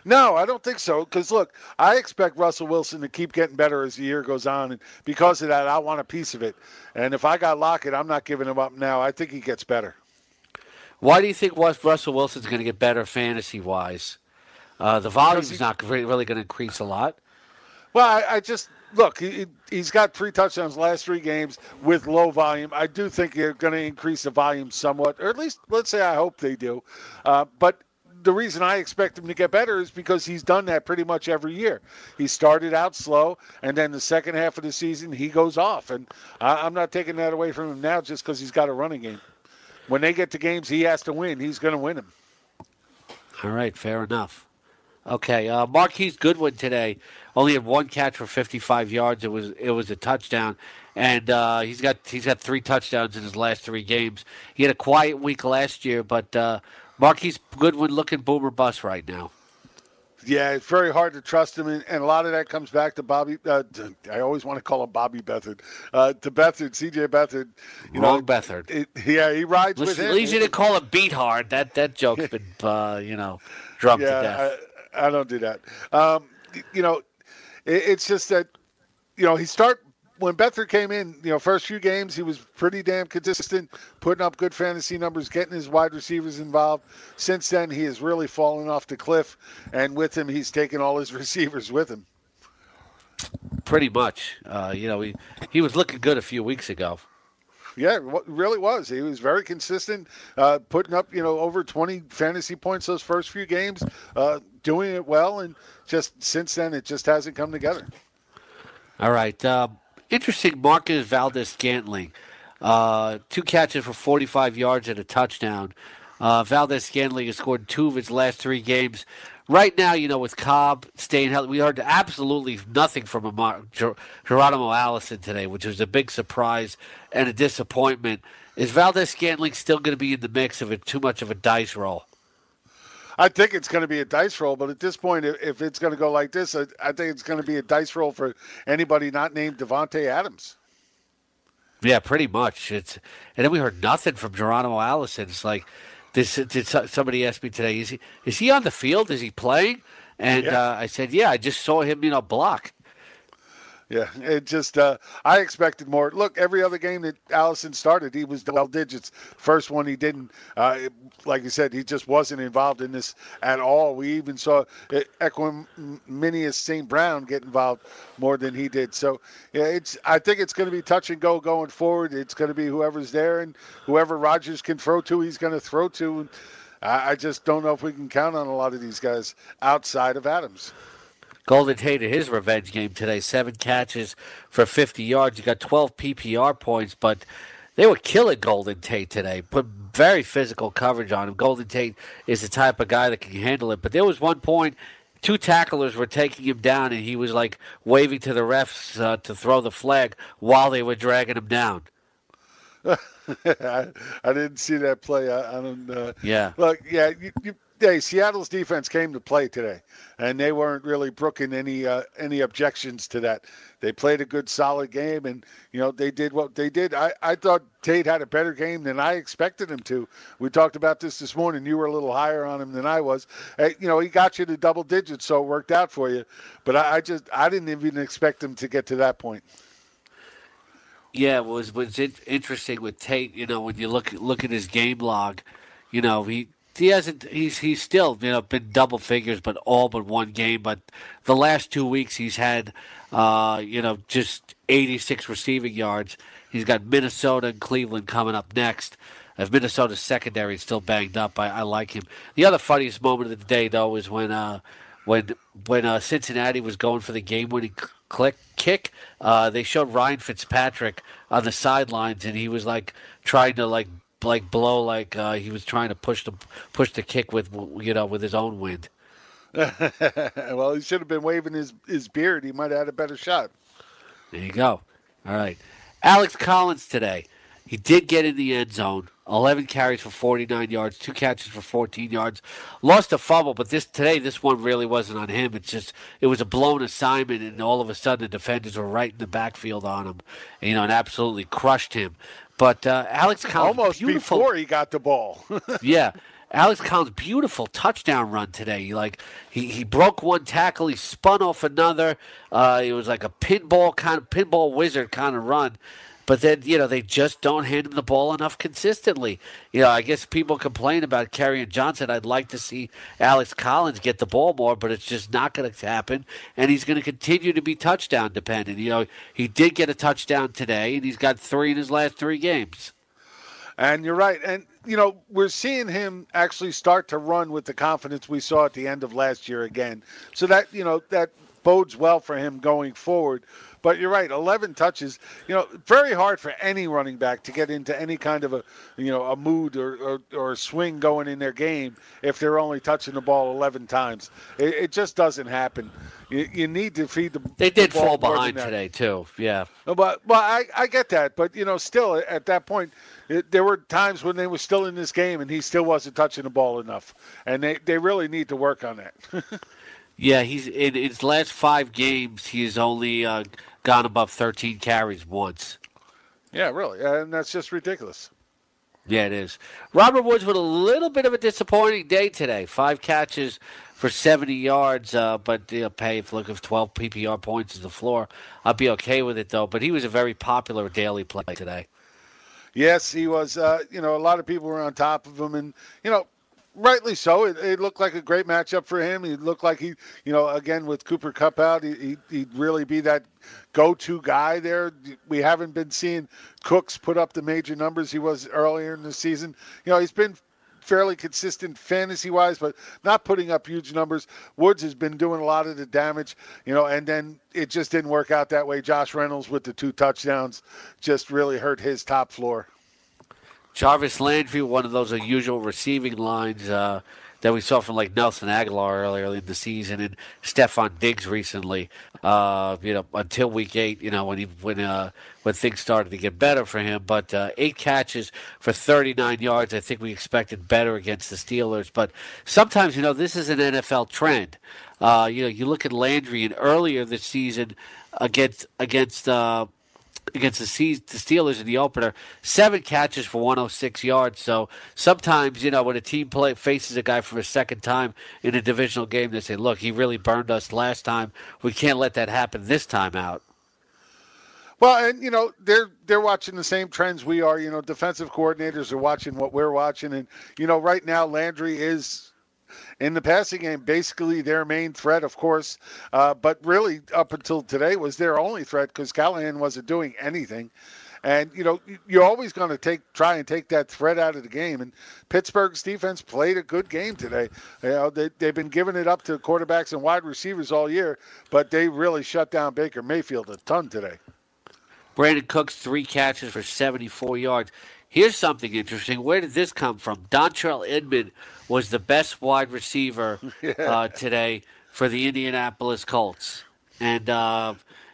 no, I don't think so. Because look, I expect Russell Wilson to keep getting better as the year goes on, and because of that, I want a piece of it. And if I got Lockett, I'm not giving him up now. I think he gets better. Why do you think Russell Wilson's going to get better fantasy wise? Uh, the volume's he- not really going to increase a lot. Well, I, I just look. He, he's got three touchdowns last three games with low volume. I do think they're going to increase the volume somewhat, or at least let's say I hope they do. Uh, but the reason I expect him to get better is because he's done that pretty much every year. He started out slow, and then the second half of the season he goes off, and I, I'm not taking that away from him now just because he's got a running game. When they get to games he has to win, he's going to win them. All right, fair enough. Okay, uh, Marquise Goodwin today only had one catch for 55 yards. It was it was a touchdown, and uh, he's got he's got three touchdowns in his last three games. He had a quiet week last year, but uh, Marquise Goodwin looking boomer bust right now. Yeah, it's very hard to trust him, and, and a lot of that comes back to Bobby. Uh, to- I always want to call him Bobby Beathard. Uh, to Beathard, C.J. Beathard. You Wrong know, Beathard. it- yeah, he rides with Listen, him. easy to call him beat hard. That that joke's been uh, you know drummed yeah, to death. I, I don't do that. Um, you know, it, it's just that you know he start when Beathard came in. You know, first few games he was pretty damn consistent, putting up good fantasy numbers, getting his wide receivers involved. Since then, he has really fallen off the cliff, and with him, he's taken all his receivers with him. Pretty much. Uh, you know, he he was looking good a few weeks ago. Yeah, it really was. He was very consistent, uh, putting up you know over 20 fantasy points those first few games, uh, doing it well, and just since then it just hasn't come together. All right, uh, interesting. Marquez Valdes Scantling, uh, two catches for 45 yards and a touchdown. Uh, Valdes Scantling has scored two of his last three games right now, you know, with Cobb staying healthy, we heard absolutely nothing from Amar, Ger- Geronimo Allison today, which was a big surprise and a disappointment. Is Valdes Scantling still going to be in the mix of it too much of a dice roll? I think it's going to be a dice roll, but at this point, if it's going to go like this, I think it's going to be a dice roll for anybody not named Davante Adams. Yeah, pretty much. It's and then we heard nothing from Geronimo Allison. It's like this. did somebody ask me today? Is he is he on the field? Is he playing? And yeah. uh, I said, yeah. I just saw him, you know, block. Yeah, it just uh, I expected more. Look, every other game that Allison started, he was double digits. First one he didn't. Uh, like you said, he just wasn't involved in this at all. We even saw uh, Equanimeous St. Brown get involved more than he did. So yeah, it's. I think it's going to be touch and go going forward. It's going to be whoever's there and whoever Rodgers can throw to, he's going to throw to. I, I just don't know if we can count on a lot of these guys outside of Adams. Golden Tate in his revenge game today, seven catches for 50 yards. He got 12 PPR points, but they were killing Golden Tate today. Put very physical coverage on him. Golden Tate is the type of guy that can handle it. But there was one point, two tacklers were taking him down, and he was like waving to the refs uh, to throw the flag while they were dragging him down. I, I, didn't see that play. I, I don't. Uh, yeah. Look, yeah, you, you Hey, Seattle's defense came to play today, and they weren't really brooking any uh, any objections to that. They played a good, solid game, and you know they did what they did. I, I thought Tate had a better game than I expected him to. We talked about this this morning. You were a little higher on him than I was. Hey, you know he got you to double digits, so it worked out for you. But I, I just I didn't even expect him to get to that point. Yeah, it was was interesting with Tate. You know, when you look look at his game log, you know he he hasn't. He's he's still you know been double figures, but all but one game. But the last two weeks he's had uh, you know just 86 receiving yards. He's got Minnesota and Cleveland coming up next. If Minnesota's secondary is still banged up, I, I like him. The other funniest moment of the day though is when uh, when when uh, Cincinnati was going for the game-winning click kick. Uh, they showed Ryan Fitzpatrick on the sidelines, and he was like trying to like like blow like uh, he was trying to push the push the kick with you know with his own wind. well, he should have been waving his his beard. He might have had a better shot. There you go. All right, Alex Collins today. He did get in the end zone. 11 carries for 49 yards, two catches for 14 yards. Lost a fumble, but this today this one really wasn't on him. It's just it was a blown assignment, and all of a sudden the defenders were right in the backfield on him, you know, and absolutely crushed him. But uh, Alex Collins almost beautiful, before he got the ball. yeah, Alex Collins beautiful touchdown run today. Like he, he broke one tackle, he spun off another. Uh, it was like a pinball kind of pinball wizard kind of run. But then, you know, they just don't hand him the ball enough consistently. You know, I guess people complain about Kerryon Johnson. I'd like to see Alex Collins get the ball more, but it's just not going to happen. And he's going to continue to be touchdown dependent. You know, he did get a touchdown today, and he's got three in his last three games. And you're right. And, you know, we're seeing him actually start to run with the confidence we saw at the end of last year again. So that, you know, that bodes well for him going forward. But you're right, 11 touches. You know, very hard for any running back to get into any kind of a, you know, a mood or, or, or a swing going in their game if they're only touching the ball 11 times. It, it just doesn't happen. You, you, need to feed the. They did the fall behind today too. Yeah. But but I, I get that, but you know, still at that point, it, there were times when they were still in this game and he still wasn't touching the ball enough, and they they really need to work on that. yeah, he's in his last five games. He's only uh, gone above 13 carries once. Yeah, really, and that's just ridiculous. Yeah, it is. Robert Woods with a little bit of a disappointing day today. Five catches for 70 yards, uh, but you know, pay if look if 12 PPR points is the floor, I'll be okay with it though. But he was a very popular daily play today. Yes, he was. Uh, you know, a lot of people were on top of him, and you know, rightly so. It, it, looked like a great matchup for him. He looked like he, you know, again with Cooper Kupp out, he, would really be that go-to guy there. We haven't been seeing Cooks put up the major numbers he was earlier in the season. You know, he's been fairly consistent fantasy wise, but not putting up huge numbers. Woods has been doing a lot of the damage, you know, and then it just didn't work out that way. Josh Reynolds with the two touchdowns just really hurt his top floor. Jarvis Landry, one of those unusual receiving lines uh, that we saw from like Nelson Agholor earlier in the season and Stefon Diggs recently. Uh, you know, until week eight, you know, when he when uh, when things started to get better for him. But uh, eight catches for 39 yards. I think we expected better against the Steelers. But sometimes, you know, this is an NFL trend. Uh, you know, you look at Landry and earlier this season against against uh, against the, Steelers in the opener, seven catches for 106 yards. So sometimes, you know, when a team play faces a guy for a second time in a divisional game, they say, "Look, he really burned us last time. We can't let that happen this time out." Well, and you know they're they're watching the same trends we are. You know, defensive coordinators are watching what we're watching, and you know, right now Landry is in the passing game, basically their main threat, of course, uh, but really up until today was their only threat because Callaway wasn't doing anything. And you know you're always going to take try and take that threat out of the game. And Pittsburgh's defense played a good game today. You know they, they've been giving it up to quarterbacks and wide receivers all year, but they really shut down Baker Mayfield a ton today. Brandin Cooks three catches for 74 yards. Here's something interesting. Where did this come from? Dontrelle Inman was the best wide receiver yeah. uh, today for the Indianapolis Colts, and uh,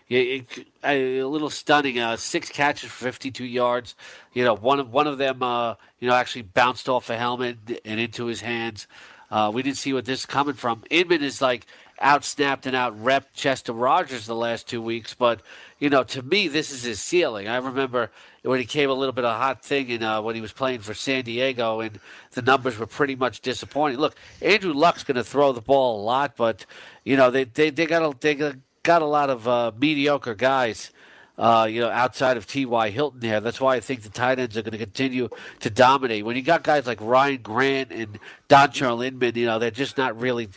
it, it, a little stunning. Uh, six catches for 52 yards. You know, one of one of them, uh, you know, actually bounced off a helmet and into his hands. Uh, we didn't see what this is coming from. Inman is like out snapped and out rep Chester Rogers the last two weeks, but you know, to me, this is his ceiling. I remember when he came a little bit of a hot thing in uh, when he was playing for San Diego, and the numbers were pretty much disappointing. Look, Andrew Luck's going to throw the ball a lot, but you know they they, they got a, they got a lot of uh, mediocre guys. Uh, you know, outside of T.Y. Hilton there. That's why I think the tight ends are going to continue to dominate. When you got guys like Ryan Grant and Dontrelle Inman, you know, they're just not really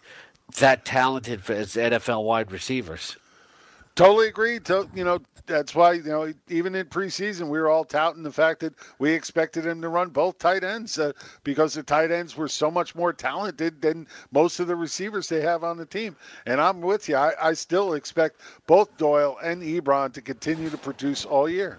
that talented as NFL wide receivers. Totally agree. To, you know, that's why you know even in preseason we were all touting the fact that we expected him to run both tight ends uh, because the tight ends were so much more talented than most of the receivers they have on the team. And I'm with you. I, I still expect both Doyle and Ebron to continue to produce all year.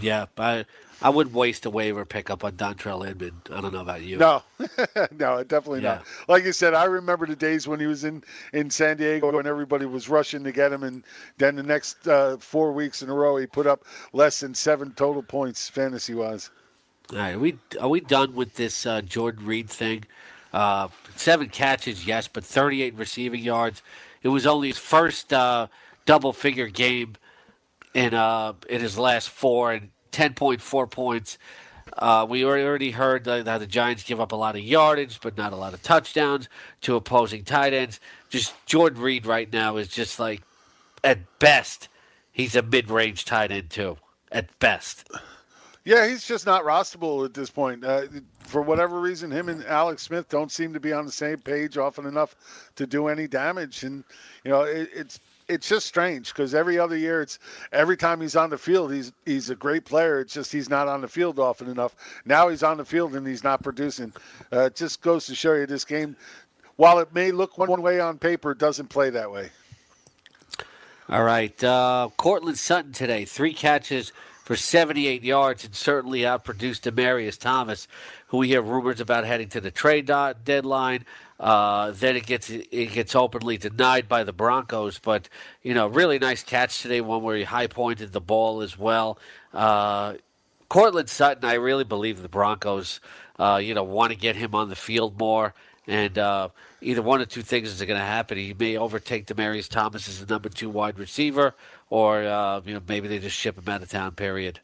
Yeah, I I wouldn't waste a waiver pickup on Dontrelle Inman. I don't know about you. No, no, definitely yeah. not. Like you said, I remember the days when he was in, in San Diego and everybody was rushing to get him, and then the next uh, four weeks in a row he put up less than seven total points fantasy wise. All right, are we are we done with this uh, Jordan Reed thing? Uh, seven catches, yes, but 38 receiving yards. It was only his first uh, double figure game in uh, in his last four, and 10.4 points. Uh, we already heard that the Giants give up a lot of yardage, but not a lot of touchdowns to opposing tight ends. Just Jordan Reed right now is just like, at best, he's a mid-range tight end too. At best. Yeah, he's just not rosterable at this point. Uh, for whatever reason, him and Alex Smith don't seem to be on the same page often enough to do any damage. And you know, it, it's it's just strange because every other year it's every time he's on the field he's he's a great player. It's just he's not on the field often enough. Now he's on the field and he's not producing. Uh, it just goes to show you this game while it may look one way on paper doesn't play that way. All right uh, Courtland Sutton today three catches for 78 yards and certainly outproduced Demaryius Thomas who we hear rumors about heading to the trade deadline uh, then it gets it gets openly denied by the Broncos. But you know, really nice catch today, one where he high pointed the ball as well. Uh, Courtland Sutton, I really believe the Broncos, uh, you know, want to get him on the field more. And uh, either one of two things is going to happen. He may overtake Demaryius Thomas as the number two wide receiver, or uh, you know maybe they just ship him out of town. Period.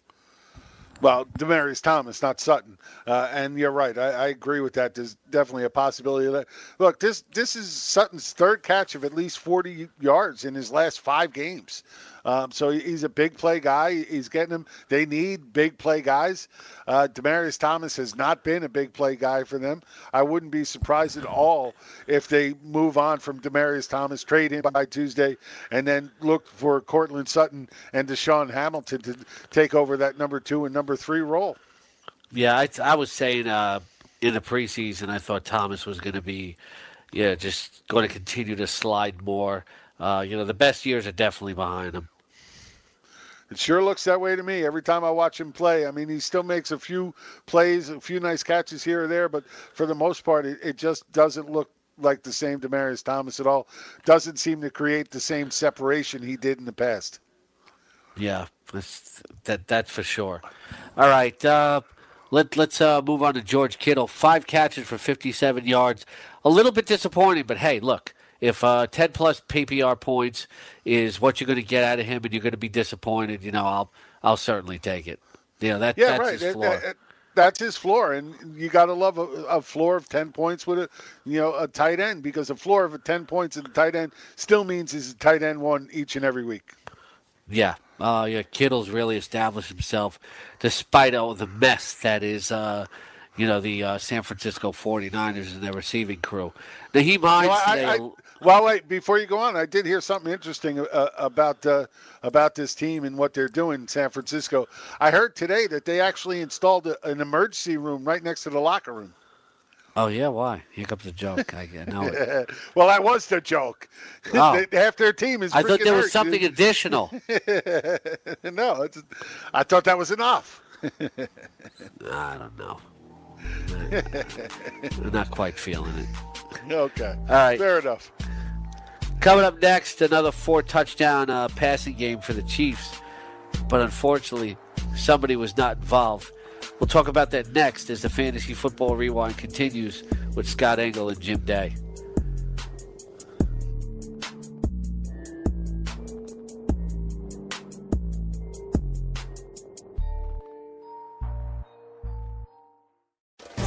Well, Demaryius Thomas, not Sutton, uh, and you're right. I, I, agree with that. There's definitely a possibility of that. Look, this this is Sutton's third catch of at least 40 yards in his last five games. Um, so he's a big play guy. He's getting them. They need big play guys. Uh, Demaryius Thomas has not been a big play guy for them. I wouldn't be surprised at all if they move on from Demaryius Thomas, trade him by Tuesday, and then look for Courtland Sutton and DaeSean Hamilton to take over that number two and number three role. Yeah, I, I was saying uh, in the preseason, I thought Thomas was going to be, yeah, just going to continue to slide more. Uh, you know, the best years are definitely behind him. It sure looks that way to me every time I watch him play. I mean, he still makes a few plays, a few nice catches here or there, but for the most part, it, it just doesn't look like the same Demaryius Thomas at all. Doesn't seem to create the same separation he did in the past. Yeah, that's, that that's for sure. All right, uh, let let's uh, move on to George Kittle. Five catches for 57 yards. A little bit disappointing, but hey, look, if uh, 10 plus PPR points is what you're going to get out of him and you're going to be disappointed, you know, I'll I'll certainly take it. You know, that, yeah, that's right. his floor. It, it, that's his floor, and you got to love a, a, floor of ten points with a, you know, a tight end because a floor of ten points in the tight end still means he's a tight end one each and every week. Yeah, uh, yeah. Kittle's really established himself, despite all the mess that is, uh, you know, the uh, San Francisco 49ers and their receiving crew. Nyheim Hines. Well, I, I, well, wait. Before you go on, I did hear something interesting uh, about uh, about this team and what they're doing in San Francisco. I heard today that they actually installed a, an emergency room right next to the locker room. Oh yeah, why? Here comes the joke. I know it. well, that was the joke. Oh. Half their team is. I thought there hurt. was something additional. no, I thought that was enough. I don't know. I'm not quite feeling it. Okay. All right. Fair enough. Coming up next, another four touchdown uh, passing game for the Chiefs. But unfortunately, somebody was not involved. We'll talk about that next as the Fantasy Football Rewind continues with Scott Engel and Jim Day.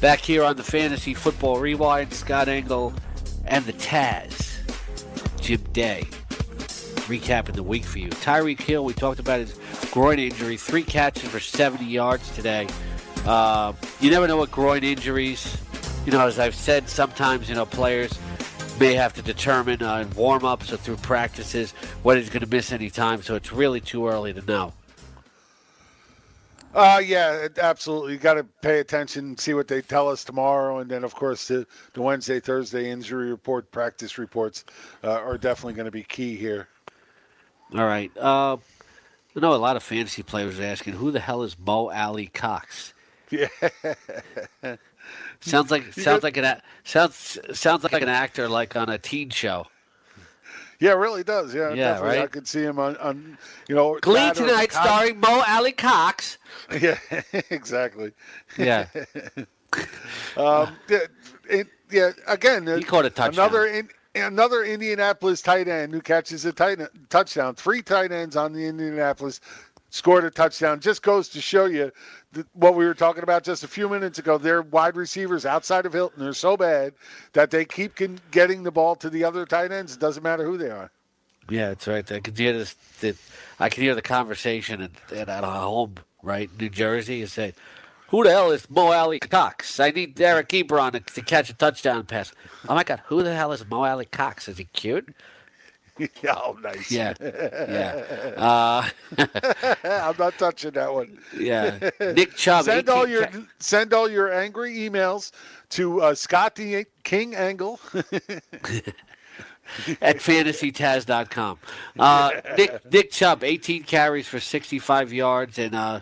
Back here on the Fantasy Football Rewind, Scott Engel and the Taz, Jim Day, recapping the week for you. Tyreek Hill, we talked about his groin injury, three catches for 70 yards today. Uh, you never know what groin injuries, you know, as I've said, sometimes, you know, players may have to determine uh, in warm ups or through practices whether he's going to miss any time, so it's really too early to know. Uh, yeah, absolutely. You got to pay attention, see what they tell us tomorrow, and then of course the, the Wednesday, Thursday injury report, practice reports uh, are definitely going to be key here. All right. Uh, I know a lot of fantasy players are asking, who the hell is Mo Alie-Cox? Yeah. sounds like sounds like an sounds sounds like an actor like on a teen show. Yeah, it really does. Yeah, yeah, definitely. right. I could see him on, on you know, Glee tonight, starring Mo Alie-Cox. Yeah, exactly. Yeah. um, it, it, yeah. Again, he caught a touchdown. Another in, another Indianapolis tight end who catches a tight, touchdown. Three tight ends on the Indianapolis scored a touchdown. Just goes to show you what we were talking about just a few minutes ago. Their wide receivers outside of Hilton are so bad that they keep getting the ball to the other tight ends. It doesn't matter who they are. Yeah, that's right. I can hear this. The, I can hear the conversation at, at, home, right, New Jersey. and say, "Who the hell is Mo Alie-Cox? I need Eric Ebron to, to catch a touchdown pass." Oh my God, who the hell is Mo Alie-Cox? Is he cute? oh, nice. Yeah, yeah. Uh, I'm not touching that one. yeah. Nick Chubb. Send all your ca- send all your angry emails to uh, Scott the King Engel. at fantasytaz.com. Uh, Nick Nick Chubb, 18 carries for 65 yards and uh,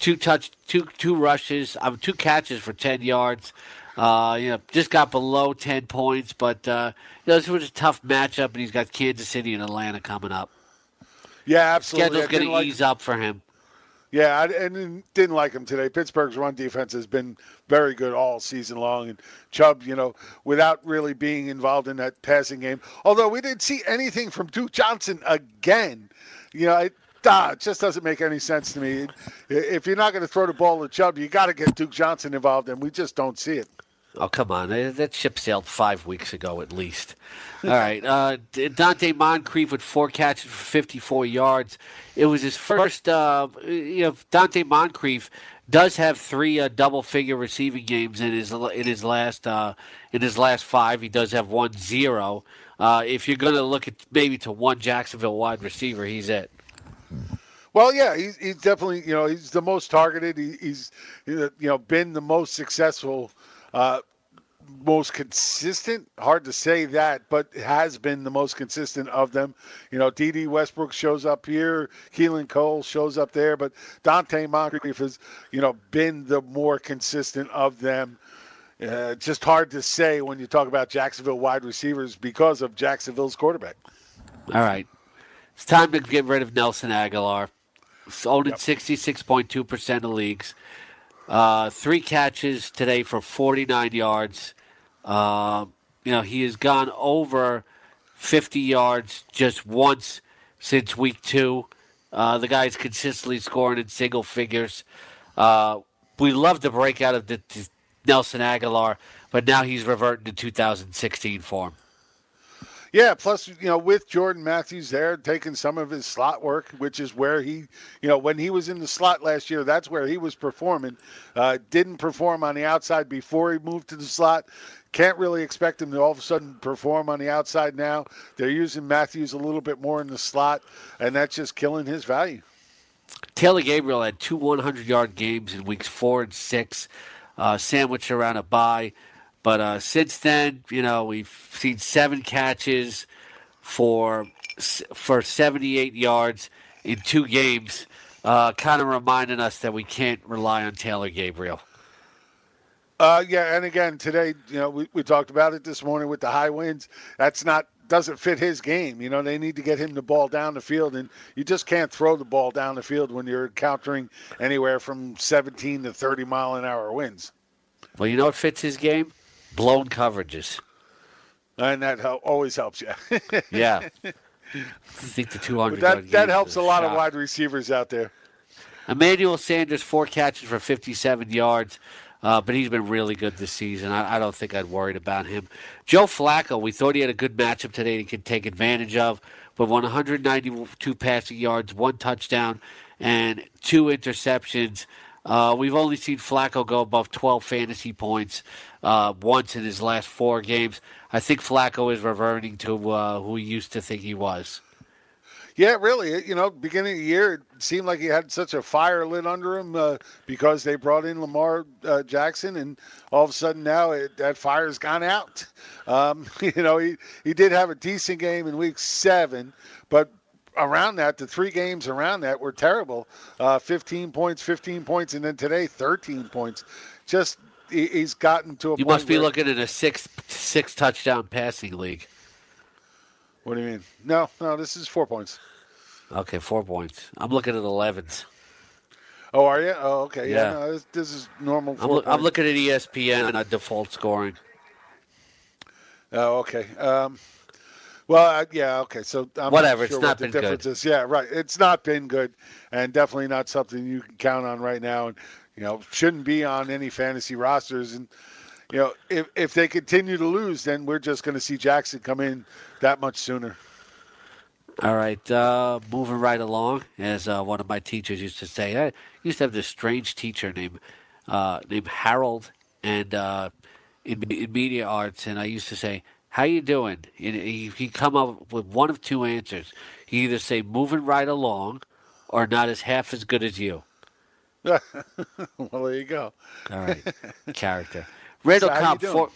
two touch, two two rushes, um, two catches for 10 yards. Uh, you know, just got below 10 points, but uh, you know, this was a tough matchup, and he's got Kansas City and Atlanta coming up. yeah, absolutely. Schedule's going to like- ease up for him. Yeah, I, and didn't like him today. Pittsburgh's run defense has been very good all season long, and Chubb, you know, without really being involved in that passing game. Although we didn't see anything from Duke Johnson again, you know, it, ah, it just doesn't make any sense to me. If you're not going to throw the ball to Chubb, you got to get Duke Johnson involved, and we just don't see it. Oh, come on. That ship sailed five weeks ago at least. All right. Uh, Donte Moncrief with four catches for 54 yards. It was his first, uh, you know, Donte Moncrief does have three uh, double-figure receiving games in his in his last uh, in his last five. He does have one zero. Uh, if you're going to look at maybe to one Jacksonville wide receiver, he's it. Well, yeah, he's, he's definitely you know he's the most targeted. He, he's you know been the most successful, uh, most consistent. Hard to say that, but has been the most consistent of them. You know, Dede Westbrook shows up here, Keelan Cole shows up there, but Donte Moncrief has you know been the more consistent of them. Uh, just hard to say when you talk about Jacksonville wide receivers because of Jacksonville's quarterback. All right. It's time to get rid of Nelson Agholor. It's owned in 66.2% of leagues. Uh, three catches today for 49 yards. Uh, you know, he has gone over 50 yards just once since week two. Uh, the guy's consistently scoring in single figures. Uh, we love the breakout of the, the Nelson Agholor, but now he's reverting to 2016 form. Yeah, plus you know with Jordan Matthews there taking some of his slot work, which is where he, you know, when he was in the slot last year, that's where he was performing. Uh, didn't perform on the outside before he moved to the slot. Can't really expect him to all of a sudden perform on the outside now. They're using Matthews a little bit more in the slot, and that's just killing his value. Taylor Gabriel had two 100 yard games in weeks four and six, uh, sandwiched around a bye. But uh, since then, you know, we've seen seven catches for for 78 yards in two games, uh, kind of reminding us that we can't rely on Taylor Gabriel. Uh, yeah, and again today, you know, we, we talked about it this morning with the high winds. That's not doesn't fit his game. You know, they need to get him the ball down the field, and you just can't throw the ball down the field when you're encountering anywhere from 17 to 30 mile an hour winds. Well, you know what fits his game? Blown coverages. And that hel- always helps you. Yeah. I think the 200 that that helps a lot of wide receivers out there. Emmanuel Sanders, four catches for 57 yards, uh, but he's been really good this season. I, I don't think I'd worried about him. Joe Flacco, we thought he had a good matchup today he could take advantage of, but 192 passing yards, one touchdown, and two interceptions. Uh, we've only seen Flacco go above 12 fantasy points uh, once in his last four games. I think Flacco is reverting to uh, who he used to think he was. Yeah, really. You know, beginning of the year, it seemed like he had such a fire lit under him uh, because they brought in Lamar uh, Jackson, and all of a sudden now it, that fire's gone out. Um, you know, he, he did have a decent game in week seven, but around that, the three games around that were terrible. Uh, 15 points, 15 points, and then today 13 points. Just he, he's gotten to a You point must be looking at a six six touchdown passing league. What do you mean? No, no, this is four points. Okay, four points. I'm looking at 11s. Oh, are you? Oh, okay. Yeah, Yeah. no, this, this is normal. I'm, I'm looking at ESPN and a default scoring. Oh, okay. Um, well, uh, yeah, okay. So I'm Whatever, Not it's not what the been good. Is. Yeah, right. It's not been good, and definitely not something you can count on right now. And you know, shouldn't be on any fantasy rosters. And you know, if if they continue to lose, then we're just going to see Jackson come in that much sooner. All right, uh, moving right along. As uh, one of my teachers used to say, I used to have this strange teacher named uh, named Harold, and uh, in, in media arts, and I used to say, how you doing? And he, he come up with one of two answers. He either say moving right along, or not as half as good as you. well, there you go. All right, character. Randall So Cobb you four,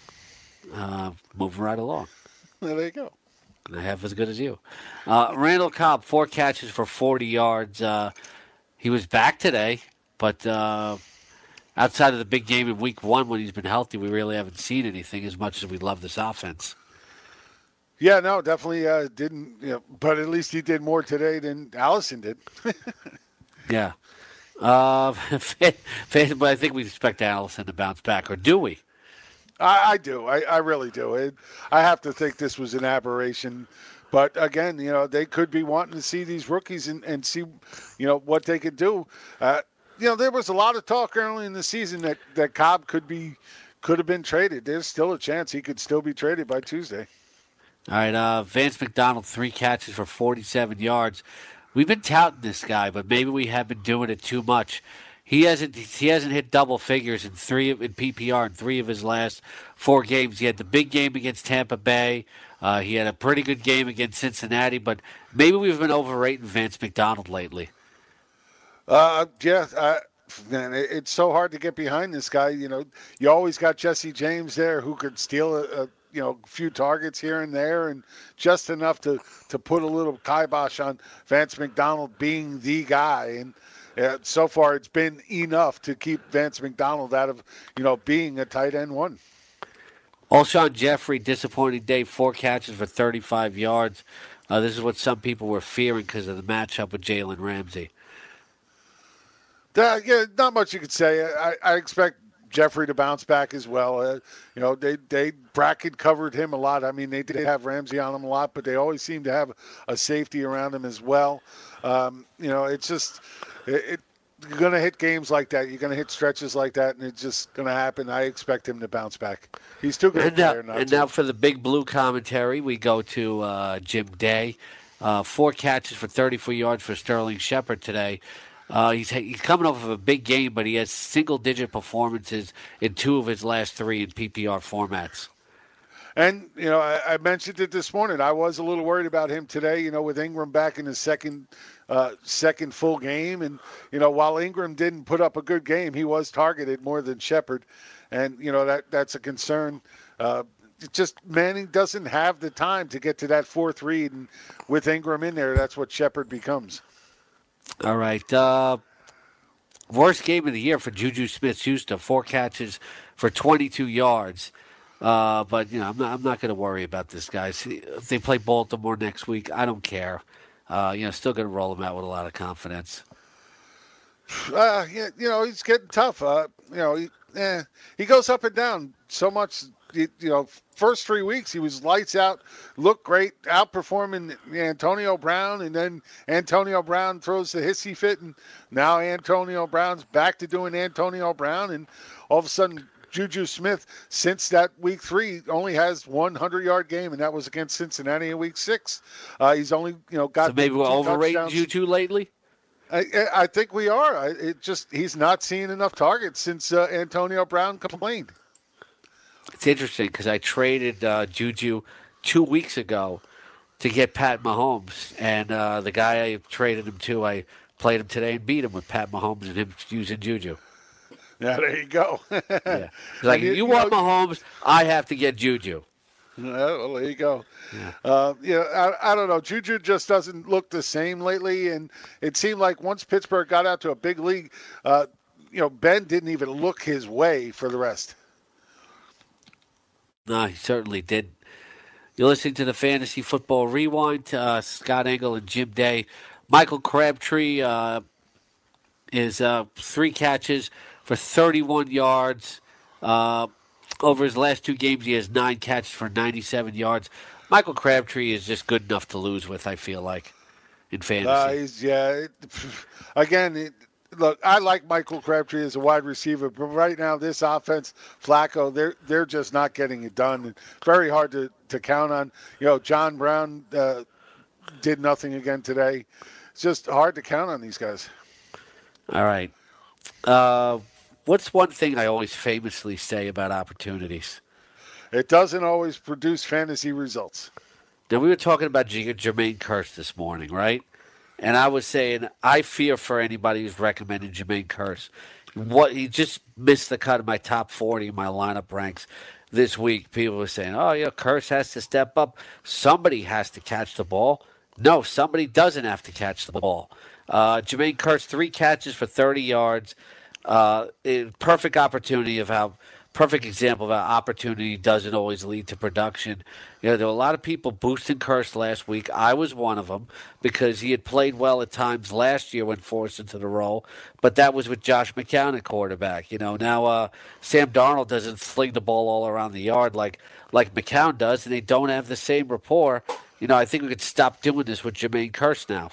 uh, moving right along. There you go. Not half as good as you. Uh, Randall Cobb, four catches for 40 yards. Uh, he was back today, but uh, outside of the big game in week one when he's been healthy, we really haven't seen anything as much as we love this offense. Yeah, no, definitely uh, didn't. You know, but at least he did more today than Allison did. Yeah. Uh, but I think we expect Allison to bounce back, or do we? I, I do. I, I really do. It, I have to think this was an aberration. But again, you know, they could be wanting to see these rookies and, and see, you know, what they could do. Uh, you know, there was a lot of talk early in the season that, that Cobb could be could have been traded. There's still a chance he could still be traded by Tuesday. All right, uh, Vance McDonald, three catches for 47 yards. We've been touting this guy, but maybe we have been doing it too much. He hasn't he hasn't hit double figures in three in PPR in three of his last four games. He had the big game against Tampa Bay. Uh, he had a pretty good game against Cincinnati, but maybe we've been overrating Vance McDonald lately. Uh, yeah, uh, man, it, it's so hard to get behind this guy. You know, you always got Jesse James there who could steal a, a you know few targets here and there, and just enough to to put a little kibosh on Vance McDonald being the guy. And uh, so far, it's been enough to keep Vance McDonald out of you know being a tight end one. Alshon Jeffery, disappointing day, four catches for 35 yards. Uh, this is what some people were fearing because of the matchup with Jalen Ramsey. Uh, yeah, not much you could say. I, I expect Jeffery to bounce back as well. Uh, you know, they they bracket covered him a lot. I mean, they did have Ramsey on him a lot, but they always seem to have a safety around him as well. Um, you know, it's just it, it you're going to hit games like that. You're going to hit stretches like that, and it's just going to happen. I expect him to bounce back. He's too good And now, and to. now for the big blue commentary, we go to uh, Jim Day. Uh, four catches for 34 yards for Sterling Shepard today. Uh, he's he's coming off of a big game, but he has single digit performances in two of his last three in PPR formats. And you know, I, I mentioned it this morning. I was a little worried about him today. You know, with Engram back in his second uh, second full game, and you know, while Engram didn't put up a good game, he was targeted more than Shepard, and you know that that's a concern. Uh, just Manning doesn't have the time to get to that fourth read, and with Engram in there, that's what Shepard becomes. All right. Uh, worst game of the year for Juju Smith-Schuster. Four catches for 22 yards. Uh, but you know, I'm not. I'm not going to worry about this, guys. If they play Baltimore next week, I don't care. Uh, you know, still going to roll them out with a lot of confidence. Uh, yeah, you know, he's getting tough. Uh, you know, he, eh, he goes up and down so much. You, know, first three weeks he was lights out, looked great, outperforming Antonio Brown, and then Antonio Brown throws the hissy fit, and now Antonio Brown's back to doing Antonio Brown, and all of a sudden Juju Smith, since that week three, only has one hundred yard game, and that was against Cincinnati in week six. Uh, he's only you know got So maybe overrating touchdowns. Juju lately. I, I- I think we are. I, it just he's not seeing enough targets since uh, Antonio Brown complained. It's interesting because I traded uh, Juju two weeks ago to get Pat Mahomes, and uh, the guy I traded him to, I played him today and beat him with Pat Mahomes and him using Juju. Yeah, there you go. Yeah. Like, you- you, want know- Mahomes, I have to get Juju. Yeah, well, there you go. Uh, yeah, I, I don't know. Juju just doesn't look the same lately, and it seemed like once Pittsburgh got out to a big league, uh, you know, Ben didn't even look his way for the rest. No, he certainly did. You're listening to the Fantasy Football Rewind. Uh, Scott Engel and Jim Day. Michael Crabtree uh, is uh, three catches for 31 yards. Uh, over his last two games, he has nine catches for 97 yards. Michael Crabtree is just good enough to lose with, I feel like, in fantasy. Uh, he's, yeah, it, again, it, look, I like Michael Crabtree as a wide receiver, but right now this offense, Flacco, they're they're just not getting it done. And very hard to, to count on. You know, John Brown uh, did nothing again today. It's just hard to count on these guys. All right. Uh, what's one thing I always famously say about opportunities? it doesn't always produce fantasy results. Now we were talking about Jermaine Kearse this morning, right? And I was saying I fear for anybody who's recommending Jermaine Kearse. What he just missed the cut of my top forty in my lineup ranks this week. People were saying, "Oh, yeah, Kearse has to step up. Somebody has to catch the ball." No, somebody doesn't have to catch the ball. Uh, Jermaine Kearse, three catches for 30 yards. Uh, perfect opportunity of how perfect example of how opportunity doesn't always lead to production. You know, there were a lot of people boosting Kearse last week. I was one of them because he had played well at times last year when forced into the role, but that was with Josh McCown at quarterback. You know, now uh, Sam Darnold doesn't sling the ball all around the yard like like McCown does, and they don't have the same rapport. You know, I think we could stop doing this with Jermaine Kearse now.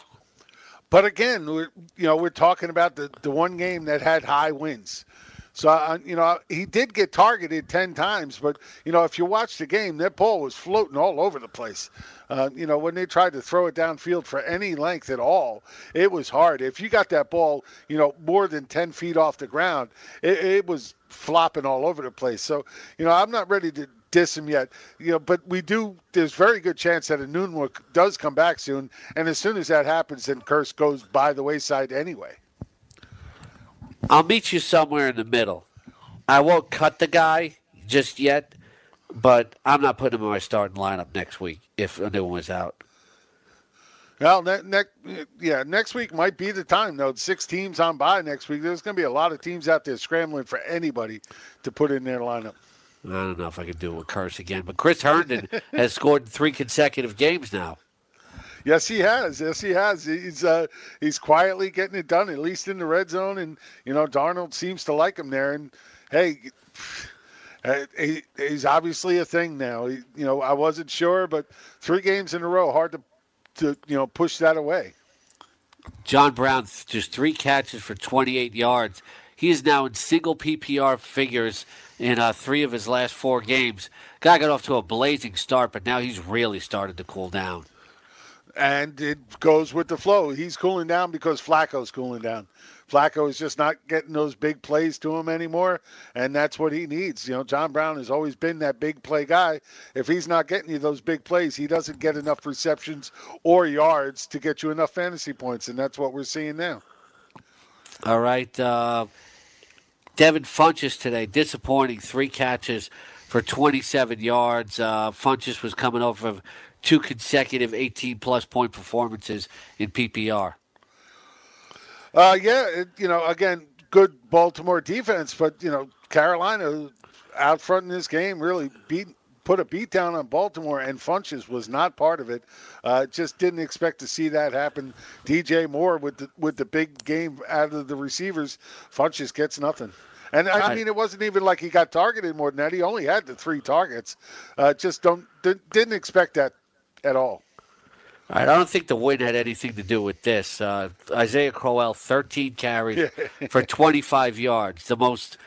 But again, we're, you know, we're talking about the, the one game that had high wins. So, you know, he did get targeted 10 times, but, you know, if you watch the game, that ball was floating all over the place. Uh, you know, when they tried to throw it downfield for any length at all, it was hard. If you got that ball, you know, more than 10 feet off the ground, it, it was flopping all over the place. So, you know, I'm not ready to diss him yet. You know, but we do. There's very good chance that a Enunwa does come back soon, and as soon as that happens, then Kearse goes by the wayside anyway. I'll meet you somewhere in the middle. I won't cut the guy just yet, but I'm not putting him in my starting lineup next week if Enunwa was out. Well, ne- next yeah, next week might be the time though. Six teams on bye next week. There's going to be a lot of teams out there scrambling for anybody to put in their lineup. I don't know if I could do with Kearse again, but Chris Herndon has scored in three consecutive games now. Yes, he has. Yes, he has. He's uh, he's quietly getting it done, at least in the red zone, and you know Darnold seems to like him there. And hey, he, he's obviously a thing now. He, you know, I wasn't sure, but three games in a row, hard to to you know push that away. John Brown just three catches for 28 yards. He is now in single PPR figures in uh, three of his last four games. Guy got off to a blazing start, but now he's really started to cool down. And it goes with the flow. He's cooling down because Flacco's cooling down. Flacco is just not getting those big plays to him anymore, and that's what he needs. You know, John Brown has always been that big play guy. If he's not getting you those big plays, he doesn't get enough receptions or yards to get you enough fantasy points, and that's what we're seeing now. All right. Uh, Devin Funchess today, disappointing. Three catches for 27 yards. Uh, Funchess was coming off of two consecutive 18 plus point performances in PPR. Uh, yeah, it, you know, again, good Baltimore defense, but you know, Carolina out front in this game really beat put a beat down on Baltimore, and Funchess was not part of it. Uh, just didn't expect to see that happen. DJ Moore with the with the big game out of the receivers, Funchess gets nothing. And I mean, it wasn't even like he got targeted more than that. He only had the three targets. Uh, just don't didn't expect that at all. I don't think the win had anything to do with this. Uh, Isaiah Crowell, 13 carries for 25 yards, the most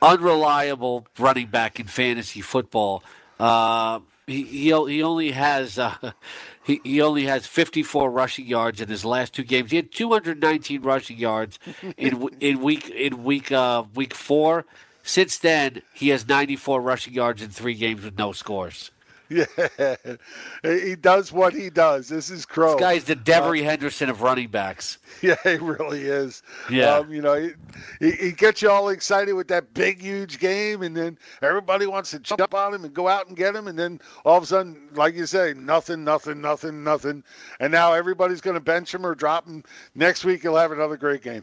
unreliable running back in fantasy football. Uh, he, he, he only has uh, he, he only has 54 rushing yards in his last two games. He had 219 rushing yards in in week in week uh, week four. Since then, he has 94 rushing yards in three games with no scores. Yeah, he does what he does. This is Crow. This guy's the Devery uh, Henderson of running backs. Yeah, he really is. Yeah, um, you know, he, he, he, gets you all excited with that big, huge game, and then everybody wants to jump on him and go out and get him, and then all of a sudden, like you say, nothing, nothing, nothing, nothing, and now everybody's going to bench him or drop him. Next week, he'll have another great game.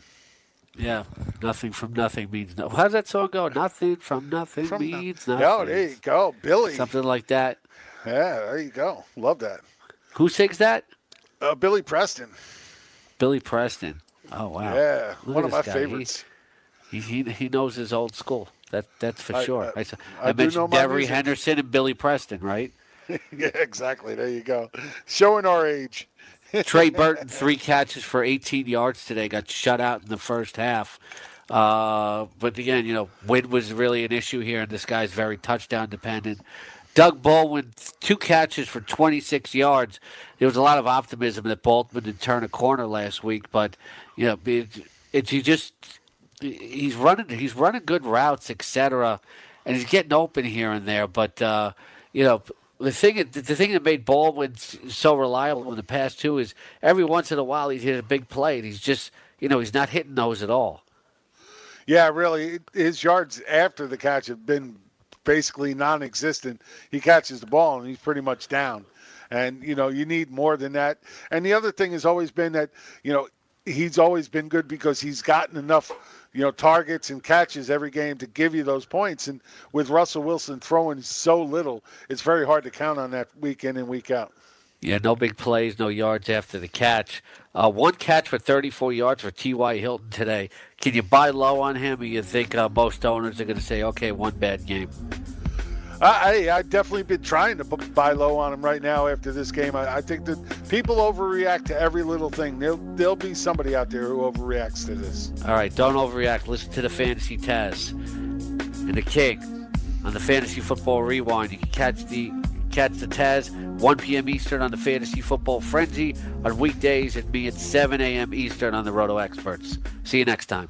Yeah, nothing from nothing means no. How's that song go? Nothing from nothing from means no- nothing. Oh, there you go, Billy. Something like that. Yeah, there you go. Love that. Who sings that? Uh, Billy Preston. Billy Preston. Oh wow. Yeah, Look one of my guy. favorites. He, he he knows his old school. That that's for I, sure. I, I, I, I mentioned Devery. Henderson and Billy Preston, right? yeah, exactly. There you go. Showing our age. Trey Burton, three catches for 18 yards today. Got shut out in the first half. Uh, but again, you know, wind was really an issue here, and this guy's very touchdown dependent. Doug Baldwin, two catches for 26 yards. There was a lot of optimism that Baldwin would turn a corner last week, but you know, it, it, he just he's running he's running good routes, etc. and he's getting open here and there. But uh, you know, the thing the thing that made Baldwin so reliable in the past too is every once in a while he's hit a big play, and he's just you know he's not hitting those at all. Yeah, really, his yards after the catch have been basically non-existent. He catches the ball and he's pretty much down. And you know, you need more than that. And the other thing has always been that you know he's always been good because he's gotten enough you know, targets and catches every game to give you those points. And with Russell Wilson throwing so little, it's very hard to count on that week in and week out. Yeah, no big plays, no yards after the catch. Uh, one catch for 34 yards for T.Y. Hilton today. Can you buy low on him, or you think uh, most owners are going to say, okay, one bad game? I, I definitely been trying to buy low on him right now after this game. I, I, think that people overreact to every little thing. There'll, there'll be somebody out there who overreacts to this. All right, don't overreact. Listen to the Fantasy Taz and the King on the Fantasy Football Rewind. You can catch the catch the Taz 1 p.m. Eastern on the Fantasy Football Frenzy on weekdays and me at 7 a.m. Eastern on the Roto Experts. See you next time.